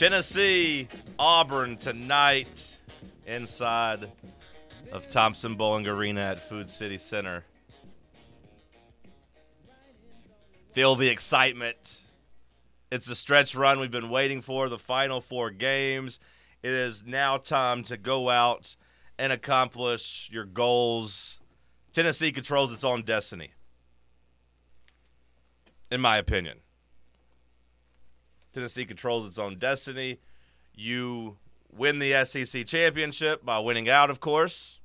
Tennessee, Auburn tonight inside of Thompson Boling Arena at Food City Center. Feel the excitement. It's the stretch run we've been waiting for, the final four games. It is now time to go out and accomplish your goals. Tennessee controls its own destiny, in my opinion. Tennessee controls its own destiny. You win the SEC championship by winning out, of course.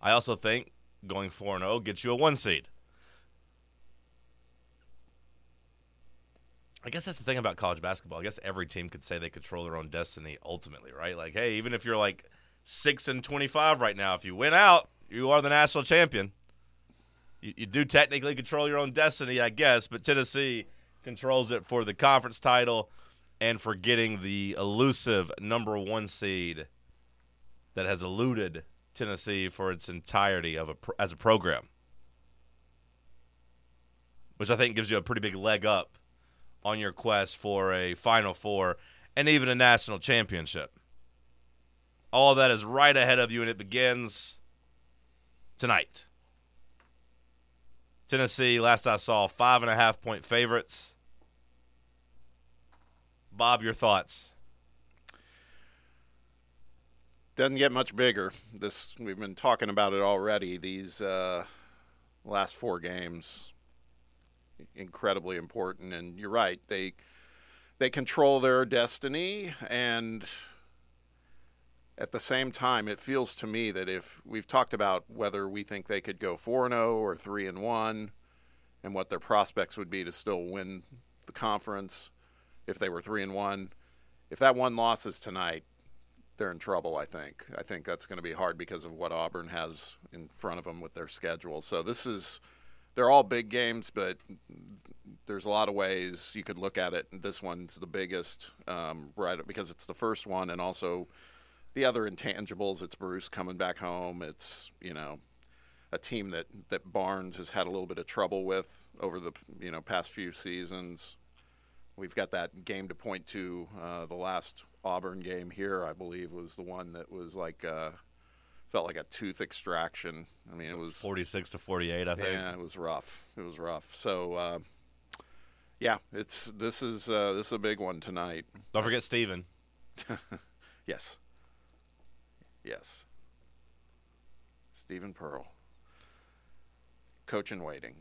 I also think going 4 0 gets you a one seed. I guess that's the thing about college basketball. I guess every team could say they control their own destiny ultimately, right? Like, hey, even if you're like 6 and 25 right now, if you win out, you are the national champion. You, you do technically control your own destiny, I guess, but Tennessee controls it for the conference title and for getting the elusive number one seed that has eluded Tennessee for its entirety of a as a program, which I think gives you a pretty big leg up on your quest for a Final Four and even a national championship. All that is right ahead of you, and it begins tonight. Tennessee, last I saw, five and a half point favorites. Bob, your thoughts? Doesn't get much bigger. This we've been talking about it already. These uh, last four games, incredibly important. And you're right; they they control their destiny, and at the same time, it feels to me that if we've talked about whether we think they could go four and zero oh or three and one, and what their prospects would be to still win the conference if they were three and one. If that one loss is tonight, they're in trouble. I think. I think that's going to be hard because of what Auburn has in front of them with their schedule. So this is, they're all big games, but there's a lot of ways you could look at it. This one's the biggest, um, right? Because it's the first one, and also the other intangibles. It's Bruce coming back home. It's you know a team that that Barnes has had a little bit of trouble with over the you know past few seasons. We've got that game to point to. Uh, the last Auburn game here, I believe, was the one that was like uh, felt like a tooth extraction. I mean, it was forty-six to forty-eight. I think. Yeah, it was rough. It was rough. So, uh, yeah, it's this is uh, this is a big one tonight. Don't forget Steven. yes. Yes. Steven Pearl. Coach in waiting.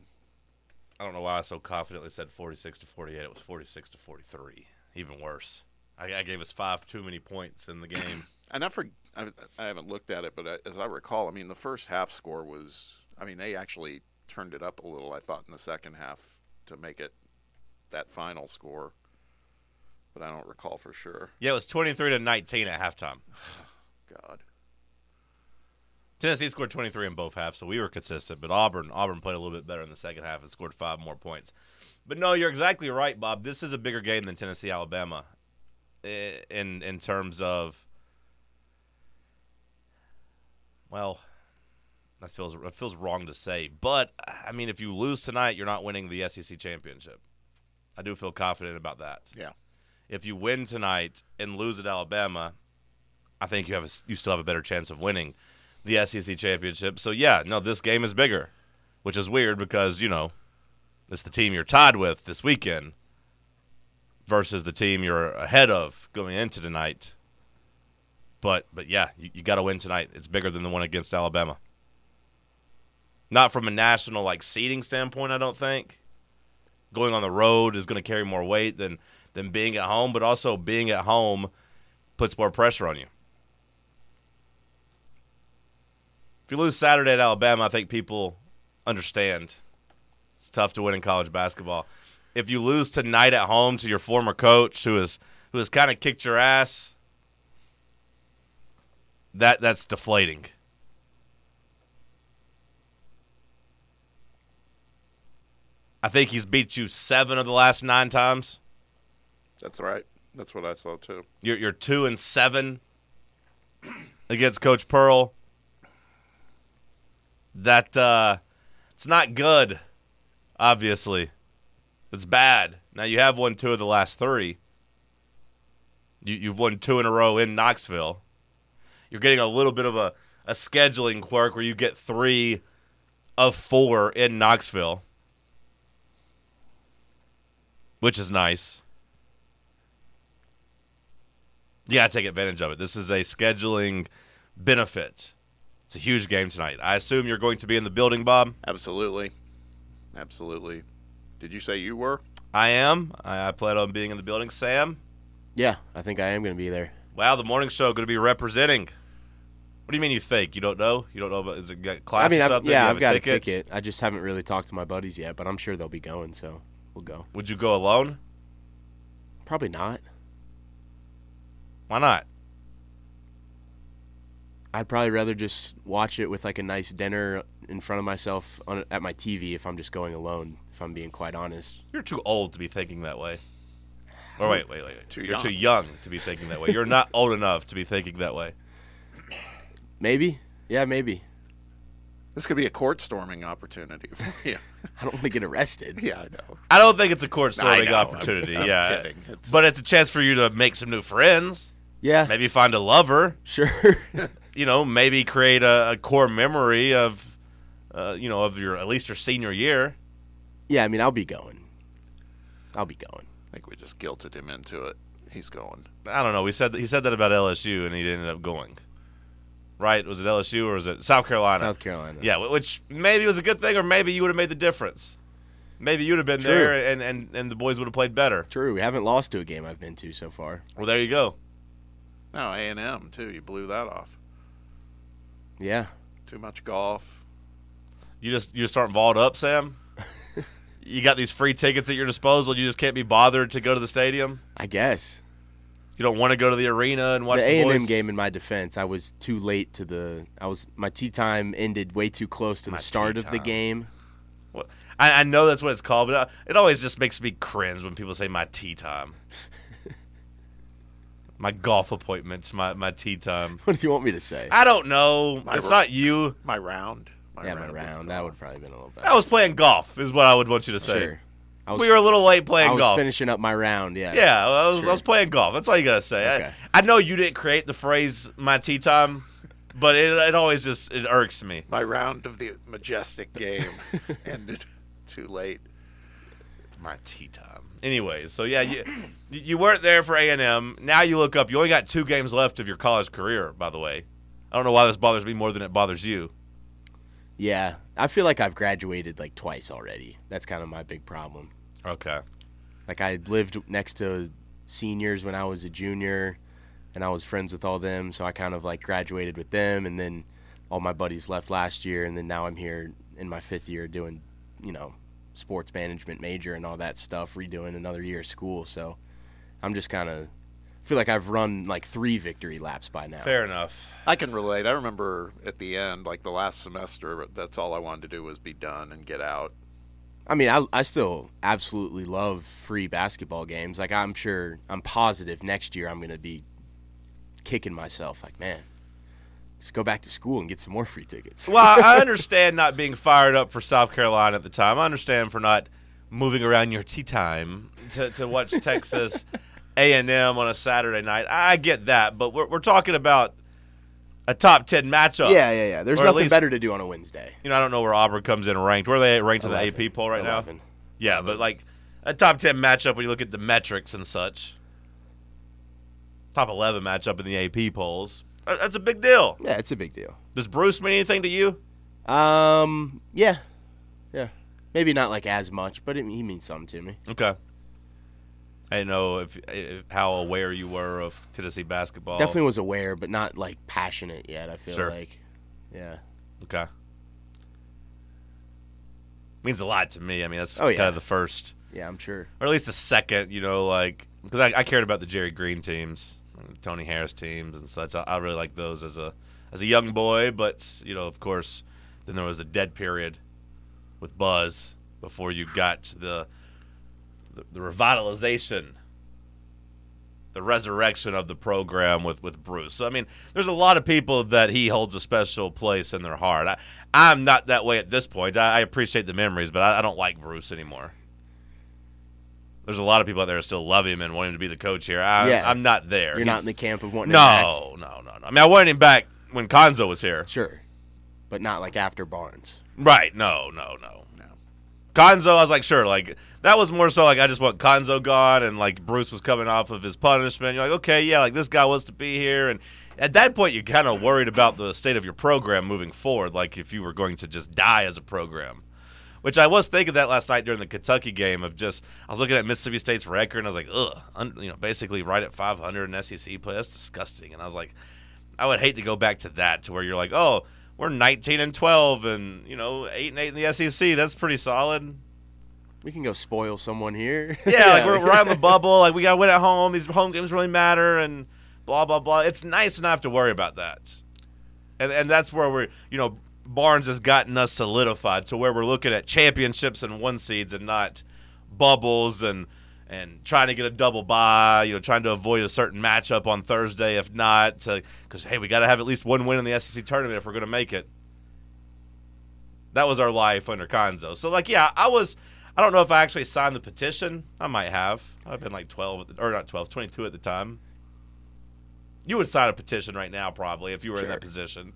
I don't know why I so confidently said 46 to 48. It was 46 to 43. Even worse. I, I gave us five too many points in the game. and I, for, I, I haven't looked at it, but I, as I recall, I mean, the first half score was, I mean, they actually turned it up a little, I thought, in the second half to make it that final score. But I don't recall for sure. Yeah, it was 23 to 19 at halftime. God. Tennessee scored 23 in both halves, so we were consistent. But Auburn, Auburn played a little bit better in the second half and scored five more points. But no, you're exactly right, Bob. This is a bigger game than Tennessee Alabama, in in terms of. Well, that feels it feels wrong to say, but I mean, if you lose tonight, you're not winning the SEC championship. I do feel confident about that. Yeah. If you win tonight and lose at Alabama, I think you have a, you still have a better chance of winning the SEC championship. So yeah, no, this game is bigger, which is weird because you know it's the team you're tied with this weekend versus the team you're ahead of going into tonight. But but yeah, you, you got to win tonight. It's bigger than the one against Alabama. Not from a national like seeding standpoint, I don't think. Going on the road is going to carry more weight than than being at home, but also being at home puts more pressure on you. If you lose Saturday at Alabama, I think people understand. It's tough to win in college basketball. If you lose tonight at home to your former coach who has who has kind of kicked your ass, that that's deflating. I think he's beat you seven of the last nine times. That's right. That's what I saw too. You're you're two and seven against Coach Pearl that uh, it's not good. Obviously, it's bad. Now you have won two of the last three, You, you've won two in a row in Knoxville. You're getting a little bit of a, a scheduling quirk where you get three of four in Knoxville, which is nice. You got to take advantage of it. This is a scheduling benefit. It's a huge game tonight. I assume you're going to be in the building, Bob. Absolutely. Absolutely. Did you say you were? I am. I, I plan on being in the building. Sam? Yeah, I think I am going to be there. Wow, the morning show going to be representing. What do you mean you think? You don't know? You don't know about is it got class I mean, or I've, something? yeah, I've have got tickets? a ticket. I just haven't really talked to my buddies yet, but I'm sure they'll be going, so we'll go. Would you go alone? Probably not. Why not? I'd probably rather just watch it with like a nice dinner in front of myself on, at my TV if I'm just going alone. If I'm being quite honest. You're too old to be thinking that way. Or wait, wait, wait. Too You're young. too young to be thinking that way. You're not old enough to be thinking that way. Maybe. Yeah, maybe. This could be a court storming opportunity for you. I don't want to get arrested. yeah, I know. I don't think it's a court storming know. I'm- opportunity. I'm yeah, kidding. It's- but it's a chance for you to make some new friends. Yeah, Maybe find a lover. sure. You know, maybe create a, a core memory of, uh, you know, of your at least your senior year. yeah, I mean, I'll be going. I'll be going. I think we just guilted him into it. He's going. I don't know. We said he said that about LSU, and he ended up going. Right? Was it LSU or was it South Carolina? South Carolina. Yeah, which maybe was a good thing, or maybe you would have made the difference. Maybe you'd have been True. there, and, and, and the boys would have played better. True. We haven't lost to a game I've been to so far. Well, there you go. No, A and M too. You blew that off. Yeah. Too much golf. You just you just aren't balled up, Sam. you got these free tickets at your disposal. You just can't be bothered to go to the stadium. I guess. You don't want to go to the arena and watch the the, A and M boys? game. In my defense, I was too late to the. I was my tee time ended way too close to My the start tee of the time. game. I, I know that's what it's called, but uh, it always just makes me cringe when people say my tee time. My golf appointments, my, my tee time. What do you want me to say? I don't know. My it's ro- not you. My round. My yeah, my round. That would probably been a little better. I was playing golf, is what I would want you to say. Sure. I was, We were a little late playing I was golf. finishing up my round. Yeah. Yeah, I was, I was playing golf. That's all you gotta say. Okay. I, I know you didn't create the phrase "my tee time," but it, it always just it irks me. My round of the majestic game ended too late. My tee time. Anyways, so yeah, you you weren't there for A and M. Now you look up. You only got two games left of your college career. By the way, I don't know why this bothers me more than it bothers you. Yeah. I feel like I've graduated like twice already. That's kind of my big problem. Okay. Like I lived next to seniors when I was a junior, and I was friends with all them. So I kind of like graduated with them, and then all my buddies left last year, and then now I'm here in my fifth year doing, you know, sports management major and all that stuff, redoing another year of school. So I'm just kind of feel like I've run like three victory laps by now. Fair enough. I can relate. I remember at the end, like the last semester, that's all I wanted to do was be done and get out. I mean, I, I still absolutely love free basketball games. Like, I'm sure, I'm positive next year I'm going to be kicking myself. Like, man, just go back to school and get some more free tickets. Well, I understand not being fired up for South Carolina at the time. I understand for not moving around your tee time to, to watch Texas A and M on a Saturday night. I get that, but we're we're talking about a top ten matchup. yeah, yeah, yeah. There's nothing least- better to do on a Wednesday. You know, I don't know where Auburn comes in ranked. Where are they ranked in the AP poll right now? Yeah, but like a top ten matchup when you look at the metrics and such. Top eleven matchup in the AP polls. That- That's a big deal. Yeah, it's a big deal. Does Bruce mean anything to you? Um, yeah, yeah. Maybe not like as much, but it, he means something to me. Okay. I didn't know if, if how aware you were of Tennessee basketball. Definitely was aware, but not like passionate yet. I feel Sure. like, yeah. Okay. Means a lot to me. I mean, that's Oh, yeah. kind of the first, Yeah, I'm sure. or at least the second. You know, like because I, I cared about the Jerry Green teams, Tony Harris teams, and such. I, I really like those as a as a young boy. But you know, of course, then there was a dead period with Buzz before you got the the, the revitalization the resurrection of the program with, with Bruce. So, I mean, there's a lot of people that he holds a special place in their heart. I, I'm not that way at this point. I, I appreciate the memories, but I, I don't like Bruce anymore. There's a lot of people out there who still love him and want him to be the coach here. I, Yeah. I'm not there. You're not in the camp of wanting him back. No, no, no, no. I mean, I wanted him back when Cuonzo was here. Sure, but not like after Barnes. Right? No, no, no. No. Cuonzo, I was like, sure, like that was more so like I just want Cuonzo gone, and like Bruce was coming off of his punishment. You're like, okay, yeah, like this guy was to be here, and at that point, you're kind of worried about the state of your program moving forward, like if you were going to just die as a program. Which I was thinking that last night during the Kentucky game of just I was looking at Mississippi State's record and I was like, ugh, un, you know, basically right at 500 in SEC play. That's disgusting. And I was like, I would hate to go back to that to where you're like, oh, we're 19 and 12 and you know eight and eight in the SEC. That's pretty solid. We can go spoil someone here. Yeah, like we're, we're on the bubble. Like we got to win at home. These home games really matter, and blah blah blah. It's nice not have to worry about that, and and that's where we're you know Barnes has gotten us solidified to where we're looking at championships and one seeds and not bubbles and and trying to get a double bye. You know, trying to avoid a certain matchup on Thursday if not, because hey, we got to have at least one win in the SEC tournament if we're going to make it. That was our life under Cuonzo. So like, yeah, I was. I don't know if I actually signed the petition. I might have. I've been like 12, or not 12, 22 at the time. You would sign a petition right now, probably, if you were in that position.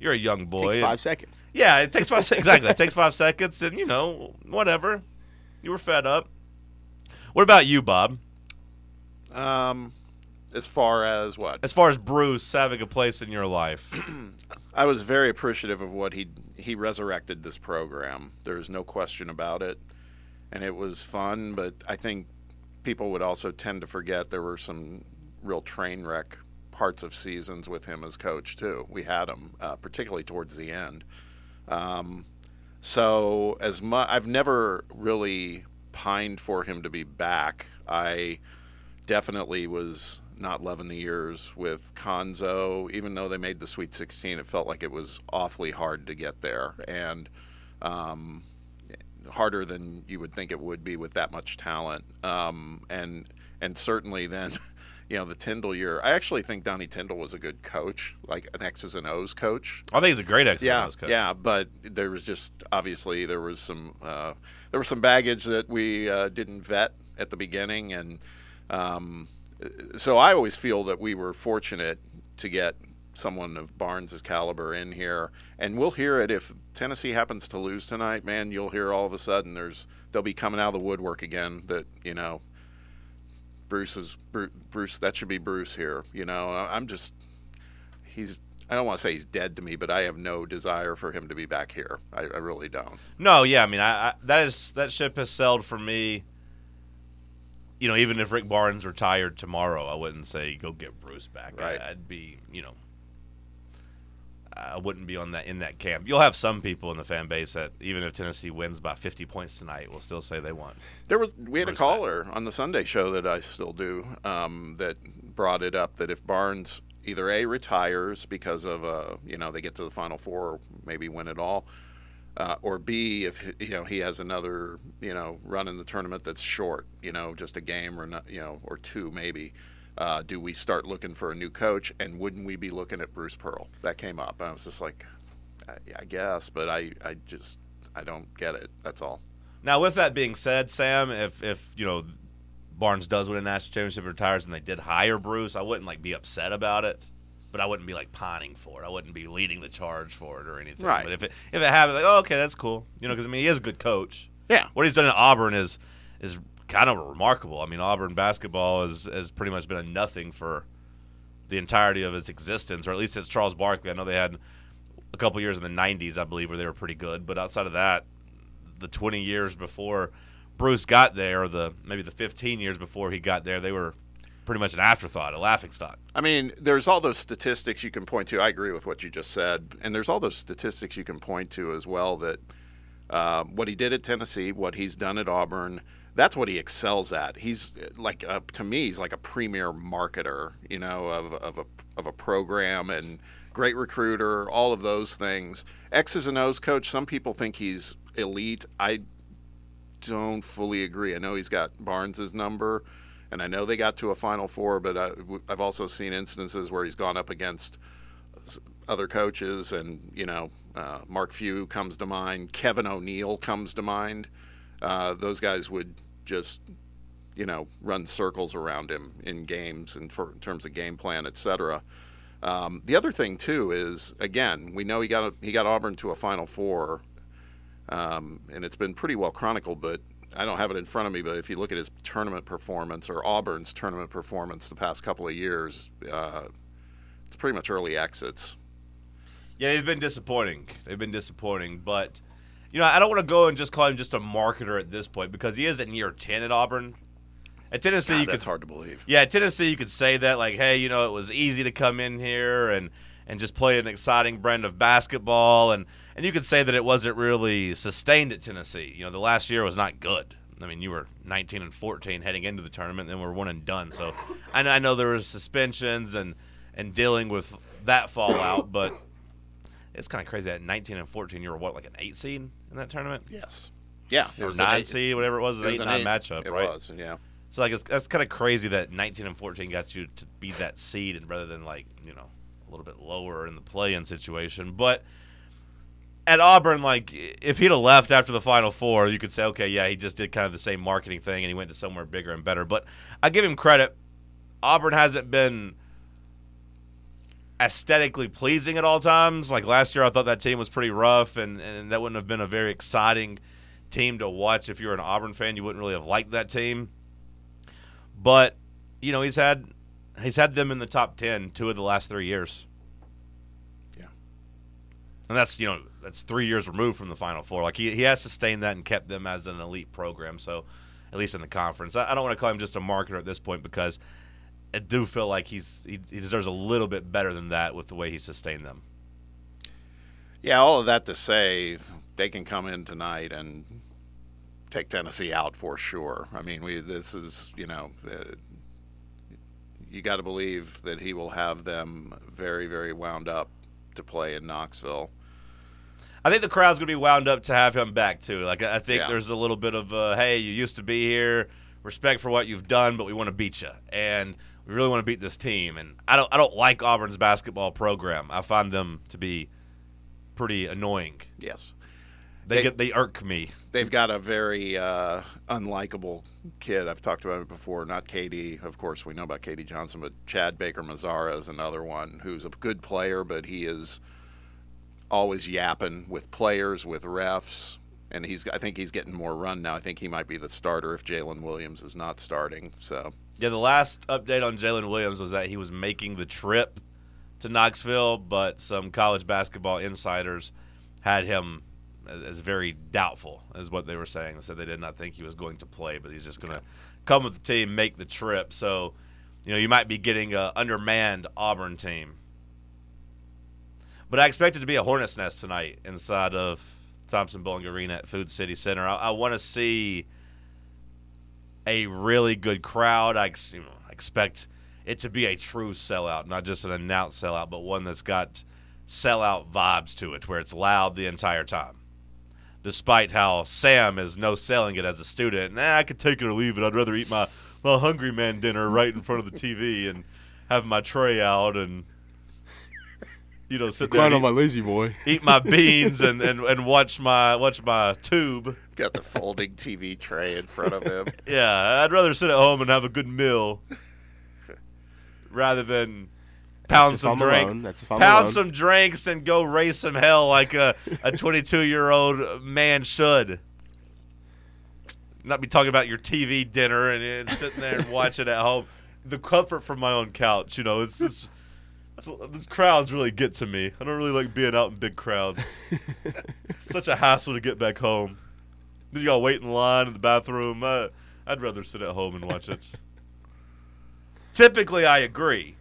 You're a young boy. Takes and- five seconds. yeah, it takes five se- exactly. It takes five seconds, and you know, whatever. You were fed up. What about you, Bob? Um, as far as what As far as Bruce having a place in your life, I was very appreciative of what he he resurrected this program. There's no question about it, and it was fun. But I think people would also tend to forget there were some real train wreck parts of seasons with him as coach too. We had him, uh, particularly towards the end. Um, so as much, I've never really pined for him to be back. I definitely was not loving the years with Cuonzo. Even though they made the Sweet 16, it felt like it was awfully hard to get there and um, harder than you would think it would be with that much talent. Um, and and certainly then, you know, the Tyndall year. I actually think Donnie Tyndall was a good coach, like an X's and O's coach. I think he's a great ex Yeah, and O's coach. yeah, but there was just obviously there was some uh, there was some baggage that we uh, didn't vet at the beginning, and um, so I always feel that we were fortunate to get someone of Barnes's caliber in here, and we'll hear it if Tennessee happens to lose tonight. Man, you'll hear all of a sudden there's they'll be coming out of the woodwork again that you know. Bruce is Bruce. That should be Bruce here. You know, I'm just he's I don't want to say he's dead to me, but I have no desire for him to be back here. I, I really don't. No, yeah, I mean, I, I that is that ship has sailed for me. You know, even if Rick Barnes retired tomorrow, I wouldn't say go get Bruce back. Right. I, I'd be, you know, I wouldn't be on that in that camp. You'll have some people in the fan base that even if Tennessee wins by 50 points tonight, will still say they won. There was we had a caller on the Sunday show that I still do um, that brought it up that if Barnes either a retires because of uh, you know they get to the Final Four, or maybe win it all, uh, or b if you know he has another you know run in the tournament that's short, you know just a game or not, you know or two maybe. Uh, do we start looking for a new coach? And wouldn't we be looking at Bruce Pearl? That came up. And I was just like, I, I guess, but I, I just I don't get it. That's all. Now, with that being said, Sam, if if you know Barnes does win a national championship and retires, and they did hire Bruce, I wouldn't like be upset about it, but I wouldn't be like pining for it. I wouldn't be leading the charge for it or anything. Right. But if it if it happened, like, oh, okay, that's cool. You know, because I mean, he is a good coach. Yeah. What he's done at Auburn is is kind of remarkable. I mean, Auburn basketball has has pretty much been a nothing for the entirety of its existence, or at least since Charles Barkley. I know they had a couple years in the '90s, I believe, where they were pretty good, but outside of that, the 20 years before Bruce got there, or the maybe the 15 years before he got there, they were pretty much an afterthought, a laughing stock. I mean, there's all those statistics you can point to. I agree with what you just said, and there's all those statistics you can point to as well. That uh, what he did at Tennessee, what he's done at Auburn, that's what he excels at. He's like, uh, to me, he's like a premier marketer, you know, of, of a of a program and great recruiter, all of those things. X's and O's coach. Some people think he's elite. I don't fully agree. I know he's got Barnes's number, and I know they got to a Final Four, but I, have also seen instances where he's gone up against other coaches, and you know, uh, Mark Few comes to mind, Kevin O'Neill comes to mind. Uh, those guys would just, you know, run circles around him in games and for, in terms of game plan, etc. Um, the other thing too is again we know he got he got Auburn to a Final Four, um, and it's been pretty well chronicled. But I don't have it in front of me. But if you look at his tournament performance or Auburn's tournament performance the past couple of years, uh, it's pretty much early exits. Yeah, they've been disappointing. They've been disappointing, but you know I don't want to go and just call him just a marketer at this point because he is at year ten at Auburn. At Tennessee, God, you that's could hard to believe. Yeah, at Tennessee, you could say that like, hey, you know, it was easy to come in here and and just play an exciting brand of basketball, and and you could say that it wasn't really sustained at Tennessee. You know, the last year was not good. I mean, you were 19 and 14 heading into the tournament, then we're one and done. So I know, I know there was suspensions and and dealing with that fallout, but it's kind of crazy that 19 and 14 you were what like an eight seed in that tournament Yes. Yeah. It or was an nine eight- seed, whatever it was, it it was was an an eight nine eight- matchup, It right? was. Yeah. So like it's, that's kind of crazy that 19 and 14 got you to be that seed and rather than like you know a little bit lower in the play-in situation. But at Auburn, like if he'd have left after the Final Four, you could say, okay, yeah, he just did kind of the same marketing thing and he went to somewhere bigger and better. But I give him credit. Auburn hasn't been aesthetically pleasing at all times. Like last year, I thought that team was pretty rough, and, and that wouldn't have been a very exciting team to watch if you were an Auburn fan. You wouldn't really have liked that team. But you know, he's had he's had them in the top ten two of the last three years. Yeah. and that's you know that's three years removed from the Final Four. Like he he has sustained that and kept them as an elite program. So at least in the conference, I, I don't want to call him just a marketer at this point because. I do feel like he's he, he deserves a little bit better than that with the way he sustained them. Yeah, all of that to say, they can come in tonight and take Tennessee out for sure. I mean, we this is you know, uh, you got to believe that he will have them very very wound up to play in Knoxville. I think the crowd's gonna be wound up to have him back too. Like I think Yeah. there's a little bit of uh, hey, you used to be here, respect for what you've done, but we want to beat you, and we really want to beat this team. And I don't I don't like Auburn's basketball program. I find them to be pretty annoying. Yes, They They- get they irk me. they've got a very uh, unlikable kid. I've talked about it before. Not K.D., of course. We know about K.D. Johnson, but Chad Baker Mazara is another one who's a good player, but he is always yapping with players, with refs, and he's. I think he's getting more run now. I think he might be the starter if Jaylin Williams is not starting. So Yeah, the last update on Jaylin Williams was that he was making the trip to Knoxville, but some college basketball insiders had him as very doubtful, is what they were saying. They said they did not think he was going to play, but he's just going to come with the team, make the trip. So, you know, you might be getting a undermanned Auburn team. But I expect it to be a hornet's nest tonight inside of Thompson Boling Arena at Food City Center. I, I want to see a really good crowd. I you know, expect it to be a true sellout, not just an announced sellout, but one that's got sellout vibes to it, where it's loud the entire time. Despite how Sam is no selling it as a student, nah, I could take it or leave it. I'd rather eat my, my hungry man dinner right in front of the TV and have my tray out and you know sit there Clown on eat, my lazy boy. eat my beans and, and, and watch my watch my tube. got the folding TV tray in front of him. Yeah, I'd rather sit at home and have a good meal rather than pound That's some I'm drinks, alone. That's if I'm pound alone. some drinks, and go raise some hell like a a 22 year old man should. Not be talking about your TV dinner and, and sitting there and watching at home. The comfort from my own couch, you know, it's just. This crowds really get to me. I don't really like being out in big crowds. it's such a hassle to get back home. Then you gotta wait in line in the bathroom. Uh, I'd rather sit at home and watch it. Typically, I agree,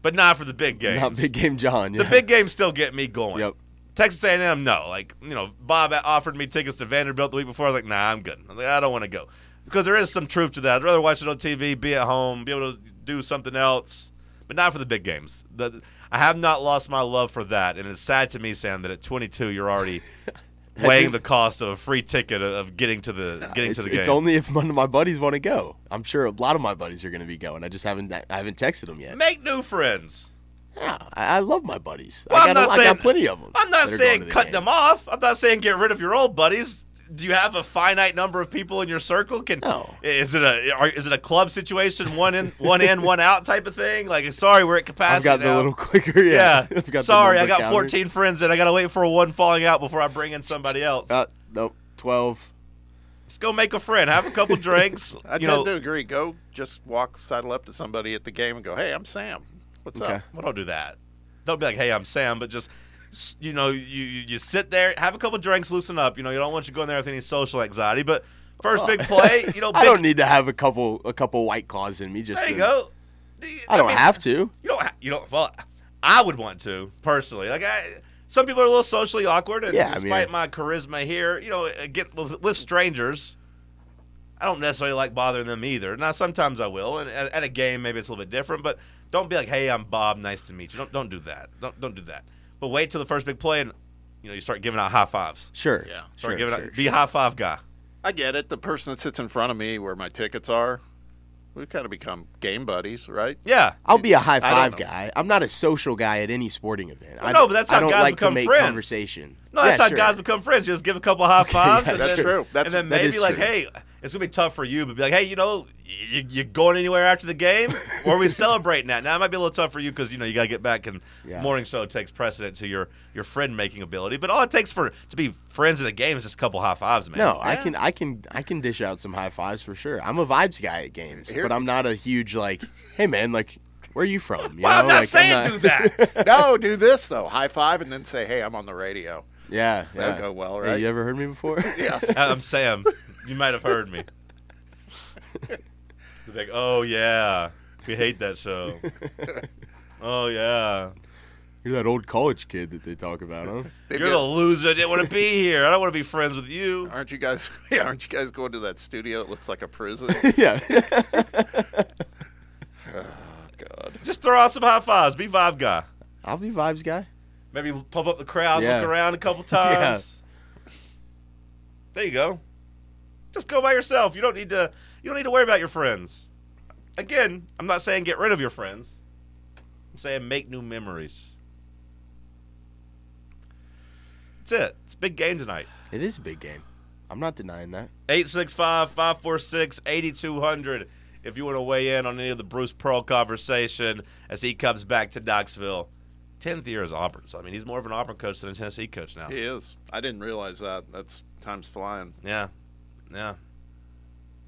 but not for the big games. Not big game John. The big games still get me going. Yep. Texas A&M, no. Like you know, Bob offered me tickets to Vanderbilt the week before. I was like, nah, I'm good. I, was like, I don't want to go because there is some truth to that. I'd rather watch it on TV, be at home, be able to do something else, but not for the big games. The, I have not lost my love for that, and it's sad to me, Sam, that at 22 you're already weighing the cost of a free ticket of getting to the getting it's, to the game. it's only if one of my buddies want to go. I'm sure a lot of my buddies are going to be going. I just haven't I haven't texted them yet. Make new friends. Yeah, I, I love my buddies. Well, I, I'm got, not I saying- got plenty of them. I'm not that are going saying cut game. them off. I'm not saying get rid of your old buddies. Do you have a finite number of people in your circle? Can No. is it a are, is it a club situation, one in, one in, one out type of thing? Like, sorry, we're at capacity. I've got the little clicker. Yeah. Yeah. Got sorry, I got counter. 14 friends and I got to wait for one falling out before I bring in somebody else. Uh, nope. Twelve. Let's go make a friend. Have a couple drinks. I you tend know, to agree. Go just walk sidle up to somebody at the game and go, "Hey, I'm Sam. What's Okay. up?" well, don't do that. Don't be like, "Hey, I'm Sam," but just s- you know, you you, you sit there, have a couple drinks, loosen up. You know, you don't want you going there with any social anxiety. But first big play, you know, big, I don't need to have a couple a couple white claws in me. Just There you to- go. I don't mean, have to. You don't. Ha- you don't. Well, I would want to personally. Like I, some people are a little socially awkward, and Yeah, I mean, despite my charisma here, you know, uh, get with, with strangers. I don't necessarily like bothering them either. Now, sometimes I will, and at, at a game maybe it's a little bit different. But don't be like, "Hey, I'm Bob. Nice to meet you." Don't don't do that. Don't don't do that. But wait till the first big play, and you know you start giving out high fives. Sure. Yeah. Start Sure. giving sure, out. Be sure. a high five guy. I get it. The person that sits in front of me, where my tickets are, we've kind of become game buddies, right? Yeah. I'll be a high five guy. I'm not a social guy at any sporting event. I no, but that's I how don't guys like become to make friends. conversation. No, that's Yeah, how sure. guys become friends. Just give a couple high fives. yeah, and that's then, true. That's- and then maybe is like, true. hey, it's gonna be tough for you, but be like, hey, you know, you, you going anywhere after the game, or are we celebrating that? Now it might be a little tough for you because you know you gotta get back, and Yeah. morning show takes precedent to your your friend making ability. But all it takes for to be friends in a game is just a couple high fives, man. No, I can, I can, I can dish out some high fives for sure. I'm a vibes guy at games, Here- but I'm not a huge like, hey man, like, where are you from? You Well, I'm not like, saying not- do that. no, do this though. High five and then say, "Hey, I'm on the radio." Yeah, That'll yeah. go well, Hey, you ever heard me before? Yeah. Uh, I'm Sam. You might have heard me. They're like, oh yeah, we hate that show. Oh yeah. You're that old college kid that they talk about, huh? They've You're got- the loser. I didn't want to be here. I don't want to be friends with you. Aren't you guys? Yeah, aren't you guys going to that studio? It looks like a prison. yeah. Oh, God. Just throw out some high fives. Be vibe guy. I'll be vibes guy. Maybe pump up the crowd, Yeah. look around a couple times. There you go. Just go by yourself. You don't need to. You don't need to worry about your friends. Again, I'm not saying get rid of your friends. I'm saying make new memories. That's it. It's a big game tonight. It is a big game. I'm not denying that. 865 546 8200 if you want to weigh in on any of the Bruce Pearl conversation as he comes back to Knoxville. 10th year as Auburn. So, I mean, he's more of an Auburn coach than a Tennessee coach now. He is. I didn't realize that. That's time's flying. Yeah. Yeah.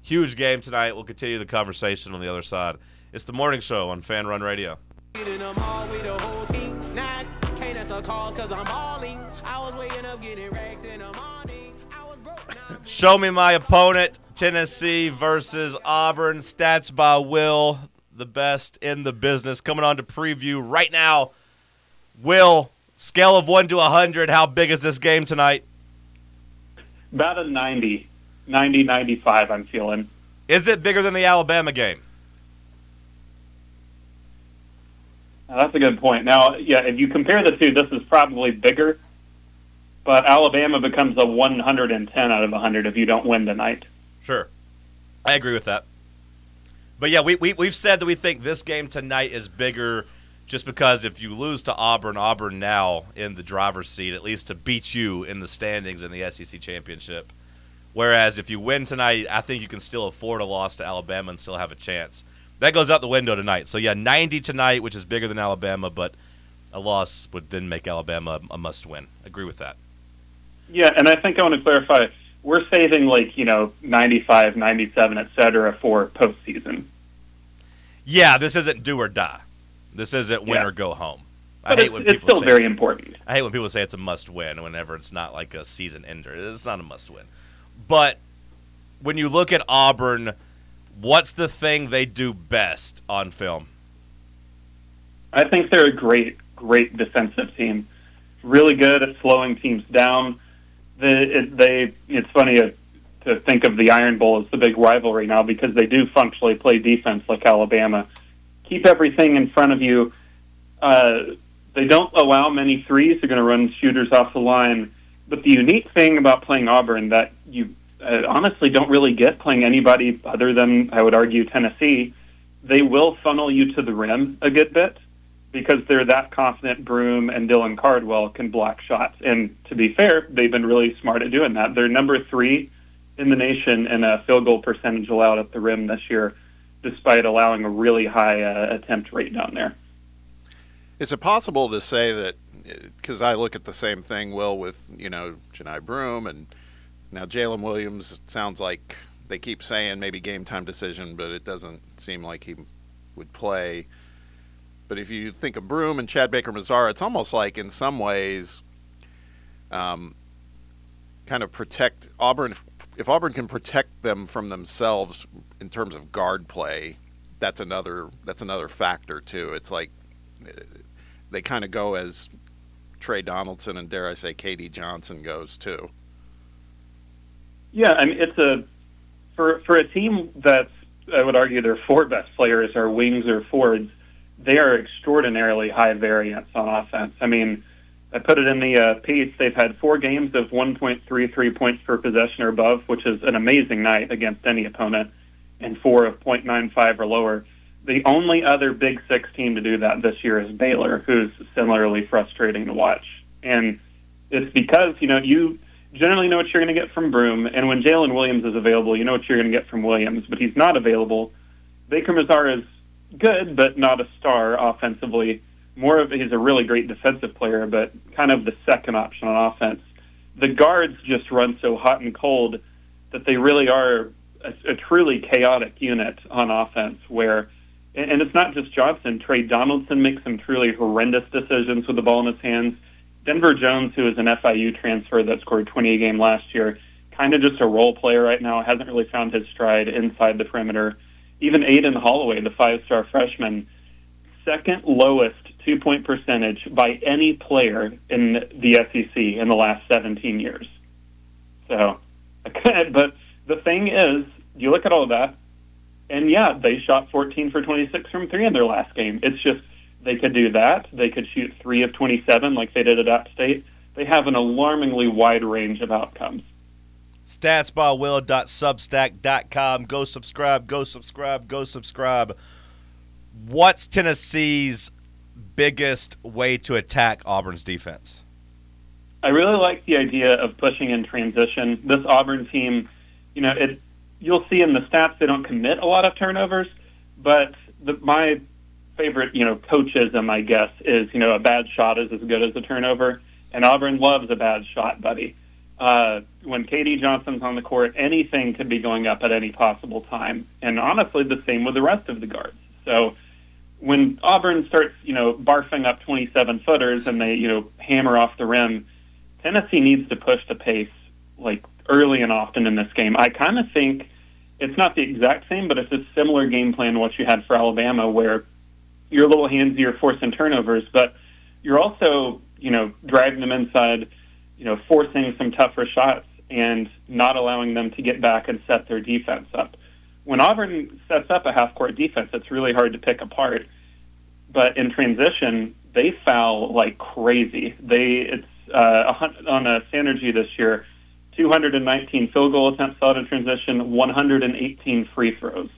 Huge game tonight. We'll continue the conversation on the other side. It's the morning show on Fanrun Radio. In the mall with the whole team. Nah, can't answer calls cause I'm balling. I was waking up getting racks in the morning. I was broke. Now I'm Show me my opponent. Tennessee versus Auburn. Stats by Will, the best in the business. Coming on to preview right now. Will, scale of 1 to 100, how big is this game tonight? About a 90, 90, 95, I'm feeling. Is it bigger than the Alabama game? Now, that's a good point. Now, yeah, if you compare the two, this is probably bigger, but Alabama becomes a 110 out of 100 if you don't win tonight. Sure. I agree with that. But yeah, we, we, we've said that we think this game tonight is bigger just because if you lose to Auburn, Auburn now in the driver's seat, at least to beat you in the standings in the SEC championship. Whereas if you win tonight, I think you can still afford a loss to Alabama and still have a chance. That goes out the window tonight. So yeah, 90 tonight, which is bigger than Alabama, but a loss would then make Alabama a must win. Agree with that. Yeah, and I think I want to clarify we're saving like, you know, 95, 97, et cetera, for postseason. Yeah, this isn't do or die. This isn't win Yeah. or go home. I But hate it's, when it's people still say very it's- important. I hate when people say it's a must win whenever it's not like a season ender. It's not a must win. But when you look at Auburn, what's the thing they do best on film? I think they're a great, great defensive team. Really good at slowing teams down. The, it, they, it's funny to think of the Iron Bowl as the big rivalry now because they do functionally play defense like Alabama. Keep everything in front of you. Uh, they don't allow many threes. They're going to run shooters off the line. But the unique thing about playing Auburn that you uh, honestly don't really get playing anybody other than, I would argue, Tennessee, they will funnel you to the rim a good bit because they're that confident Broome and Dylan Cardwell can block shots. And to be fair, they've been really smart at doing that. They're number three in the nation in a field goal percentage allowed at the rim this year, despite allowing a really high uh, attempt rate down there. Is it possible to say that? Because I look at the same thing, Will, with you know Johni Broome and now Jaylin Williams. Sounds like they keep saying maybe game time decision, but it doesn't seem like he would play. But if you think of Broome and Chad Baker Mazara, it's almost like in some ways, um, kind of protect Auburn. If, if Auburn can protect them from themselves in terms of guard play, that's another that's another factor too. It's like uh, they kind of go as Tre Donaldson and dare I say K.D. Johnson goes too. Yeah, I mean it's a for for a team that's I would argue their four best players are wings or forwards. They are extraordinarily high variance on offense. I mean, I put it in the uh, piece. They've had four games of 1.33 points per possession or above, which is an amazing night against any opponent, and four of 0.95 or lower. The only other Big Six team to do that this year is Baylor, who's similarly frustrating to watch. And it's because you know you generally know what you're going to get from Broome, and when Jaylin Williams is available, you know what you're going to get from Williams. But he's not available. Baker Mazara is good, but not a star offensively. More of he's a really great defensive player, but kind of the second option on offense. The guards just run so hot and cold that they really are a, a truly chaotic unit on offense. Where, and, it's not just Johnson. Tre Donaldson makes some truly horrendous decisions with the ball in his hands. Denver Jones, who is an FIU transfer that scored 20 a game last year, kind of just a role player right now, hasn't really found his stride inside the perimeter. Even Aden Holloway, the five star freshman, second lowest two point percentage by any player in the SEC in the last 17 years. So, but the thing is, you look at all of that, and yeah, they shot 14 for 26 from three in their last game. It's just they could do that. They could shoot three of 27 like they did at App State. They have an alarmingly wide range of outcomes. Statsbywill.substack.com. Go subscribe, go subscribe, go subscribe. What's Tennessee's biggest way to attack Auburn's defense? I really like the idea of pushing in transition. This Auburn team, you know, it you'll see in the stats they don't commit a lot of turnovers, but the, my favorite, you know, coachism, I guess, is you know a bad shot is as good as a turnover, and Auburn loves a bad shot, buddy. Uh, when K.D. Johnson's on the court, anything could be going up at any possible time, and honestly, the same with the rest of the guards. So when Auburn starts, you know, barfing up 27 footers and they, you know, hammer off the rim, Tennessee needs to push the pace like early and often in this game. I kind of think it's not the exact same, but it's a similar game plan to what you had for Alabama, where you're a little handsy, you're forcing turnovers, but you're also, you know, driving them inside, you know, forcing some tougher shots and not allowing them to get back and set their defense up. When Auburn sets up a half court defense, it's really hard to pick apart. But in transition, they foul like crazy. They it's uh, on a Synergy this year, 219 field goal attempts out of transition, 118 free throws.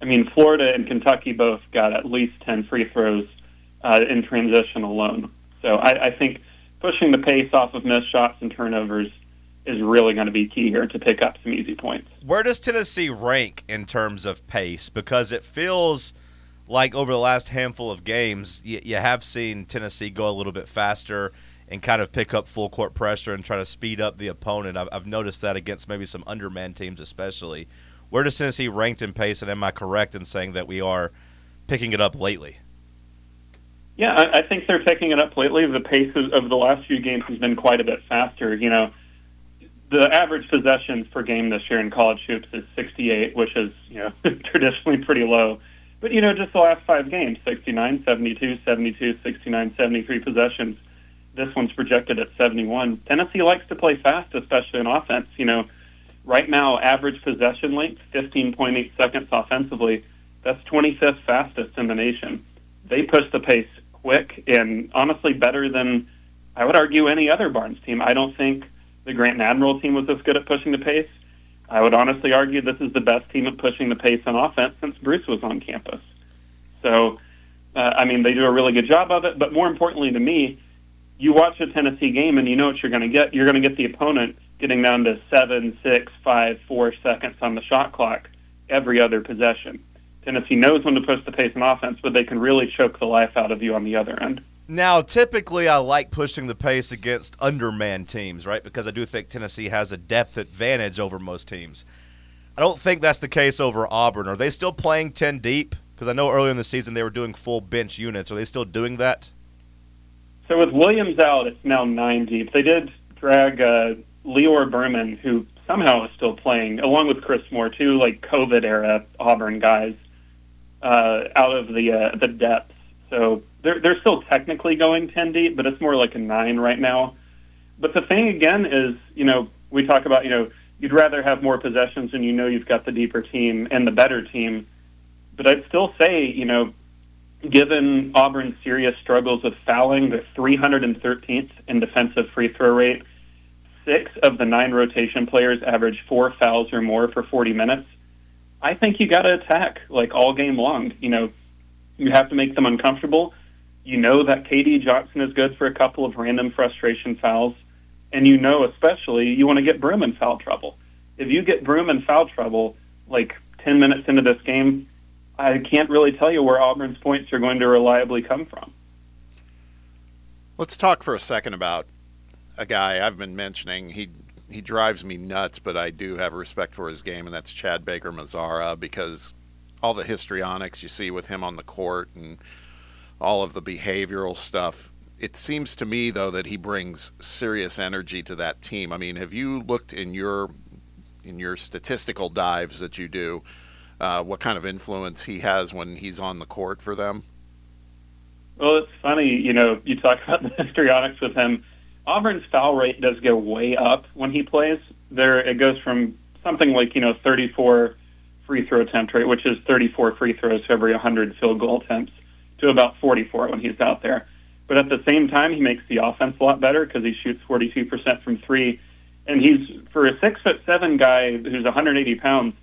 I mean, Florida and Kentucky both got at least 10 free throws uh, in transition alone. So I, I think pushing the pace off of missed shots and turnovers is really going to be key here to pick up some easy points. Where does Tennessee rank in terms of pace? Because it feels like over the last handful of games, you, you have seen Tennessee go a little bit faster and kind of pick up full court pressure and try to speed up the opponent. I've, I've noticed that against maybe some underman teams, especially. Where does Tennessee rank in pace? And am I correct in saying that we are picking it up lately? Yeah, I, I think they're picking it up lately. The pace of, of the last few games has been quite a bit faster. You know, the average possessions per game this year in college hoops is 68, which is you know traditionally pretty low. But you know, just the last five games 69, 72, 72, 69, 73 possessions. This one's projected at 71. Tennessee likes to play fast, especially in offense. You know, right now, average possession length 15.8 seconds offensively. That's 25th fastest in the nation. They push the pace quick and honestly better than I would argue any other Barnes team. I don't think the Grant and Admiral team was as good at pushing the pace. I would honestly argue this is the best team at pushing the pace on offense since Bruce was on campus. So Uh, I mean, they do a really good job of it. But more importantly to me, you watch a Tennessee game and you know what you're going to get. You're going to get the opponent getting down to seven, six, five, four seconds on the shot clock every other possession. Tennessee knows when to push the pace in offense, but they can really choke the life out of you on the other end. Now, typically, I like pushing the pace against underman teams, right? Because I do think Tennessee has a depth advantage over most teams. I don't think that's the case over Auburn. Are they still playing 10 deep? Because I know earlier in the season they were doing full bench units. Are they still doing that? So with Williams out, it's now nine deep. They did drag uh, Lior Berman, who somehow is still playing, along with Chris Moore, two like COVID era Auburn guys, uh, out of the uh, the depths. So they're they're still technically going ten deep, but it's more like a nine right now. But the thing again is, you know, we talk about you know you'd rather have more possessions and you know you've got the deeper team and the better team. But I'd still say, you know, given Auburn's serious struggles with fouling, the 313th in defensive free throw rate, six of the nine rotation players average four fouls or more for 40 minutes. I think you got to attack like all game long. You know, you have to make them uncomfortable. You know that K.D. Johnson is good for a couple of random frustration fouls, and you know especially you want to get Broome in foul trouble. If you get Broome in foul trouble, like 10 minutes into this game, I can't really tell you where Auburn's points are going to reliably come from. Let's talk for a second about a guy I've been mentioning. He he drives me nuts, but I do have respect for his game, and that's Chad Baker Mazara because all the histrionics you see with him on the court and all of the behavioral stuff. It seems to me though that he brings serious energy to that team. I mean, have you looked in your in your statistical dives that you do? Uh, what kind of influence he has when he's on the court for them? Well, it's funny, you know, you talk about the histrionics with him. Auburn's foul rate does go way up when he plays. There, it goes from something like you know 34 free throw attempt rate, which is 34 free throws for every 100 field goal attempts, to about 44 when he's out there. But at the same time, he makes the offense a lot better because he shoots 42% from three, and he's for a six foot seven guy who's 180 pounds,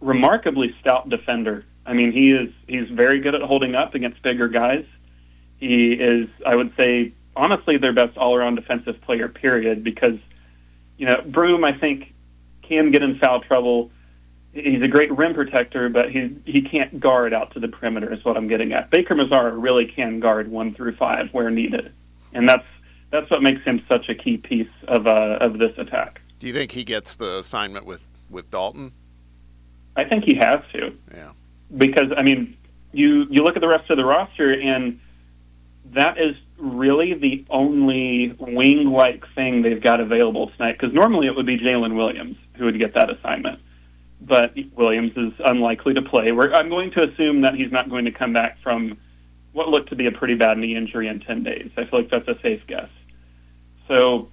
remarkably stout defender. I mean, he is he's very good at holding up against bigger guys. He is, I would say, honestly their best all-around defensive player. Period. Because you know Broome, I think, can get in foul trouble. He's a great rim protector, but he he can't guard out to the perimeter. Is what I'm getting at. Baker Mazara really can guard one through five where needed, and that's that's what makes him such a key piece of uh, of this attack. Do you think he gets the assignment with with Dalton? I think he has to. Yeah. Because I mean, you you look at the rest of the roster, and that is really the only wing-like thing they've got available tonight. Because normally it would be Jaylin Williams who would get that assignment, but Williams is unlikely to play. We're, I'm going to assume that he's not going to come back from what looked to be a pretty bad knee injury in 10 days. I feel like that's a safe guess. So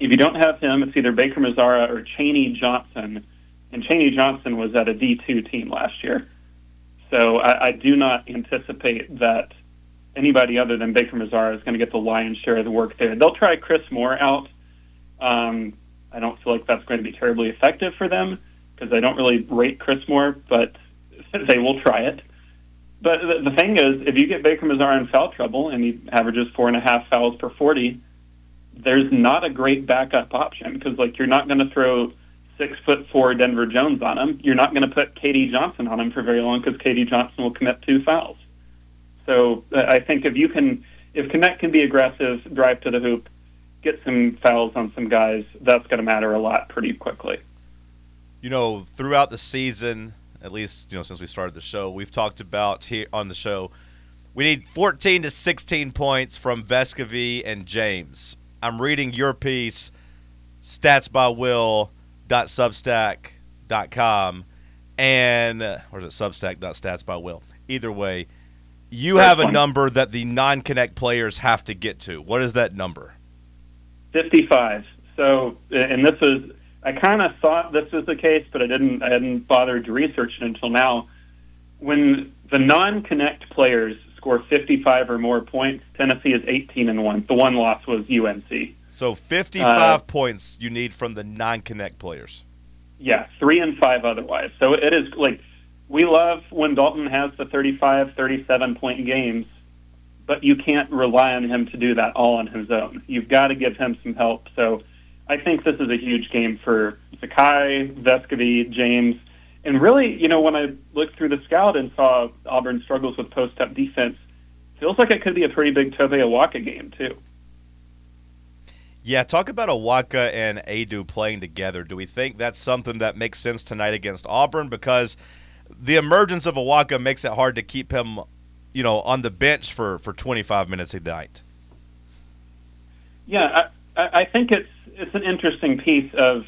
if you don't have him, it's either Baker Mazara or Chaney Johnson, and Chaney Johnson was at a D2 team last year. So I, I do not anticipate that anybody other than Baker Mazara is going to get the lion's share of the work there. They'll try Chris Moore out. Um, I don't feel like that's going to be terribly effective for them because I don't really rate Chris Moore, but they will try it. But the, the thing is, if you get Baker Mazara in foul trouble and he averages four and a half fouls per 40, there's not a great backup option because, like, you're not going to throw six foot four Denver Jones on him. You're not going to put K.D. Johnson on him for very long because K.D. Johnson will commit two fouls. So uh, I think if you can, if Knecht can be aggressive, drive to the hoop, get some fouls on some guys, that's going to matter a lot pretty quickly. You know, throughout the season, at least you know since we started the show, we've talked about here on the show. We need 14 to 16 points from Vescovi and James. I'm reading your piece, stats by Will substack.com and uh, or is it? Substack.stats by will. Either way you have a number that the non-Knecht players have to get to. What is that number? 55 so and this is i kind of thought this was the case but i didn't i hadn't bothered to research it until now. When the non-Knecht players score 55 or more points tennessee is 18 and 1 the one loss was unc so 55 uh, points you need from the non-Knecht players. Yeah, three and five otherwise. So it is like we love when Dalton has the 35, 37 point games but you can't rely on him to do that all on his own. You've got to give him some help. So I think this is a huge game for Zakai, Vescovi, James, and really, you know, when I looked through the scout and saw Auburn struggles with post-up defense, feels like it could be a pretty big Tobe Awaka game too. Yeah, talk about Awaka and Aidoo playing together. Do we think that's something that makes sense tonight against Auburn? Because the emergence of Awaka makes it hard to keep him, you know, on the bench for, for 25 minutes a night. Yeah, I, I think it's it's an interesting piece of.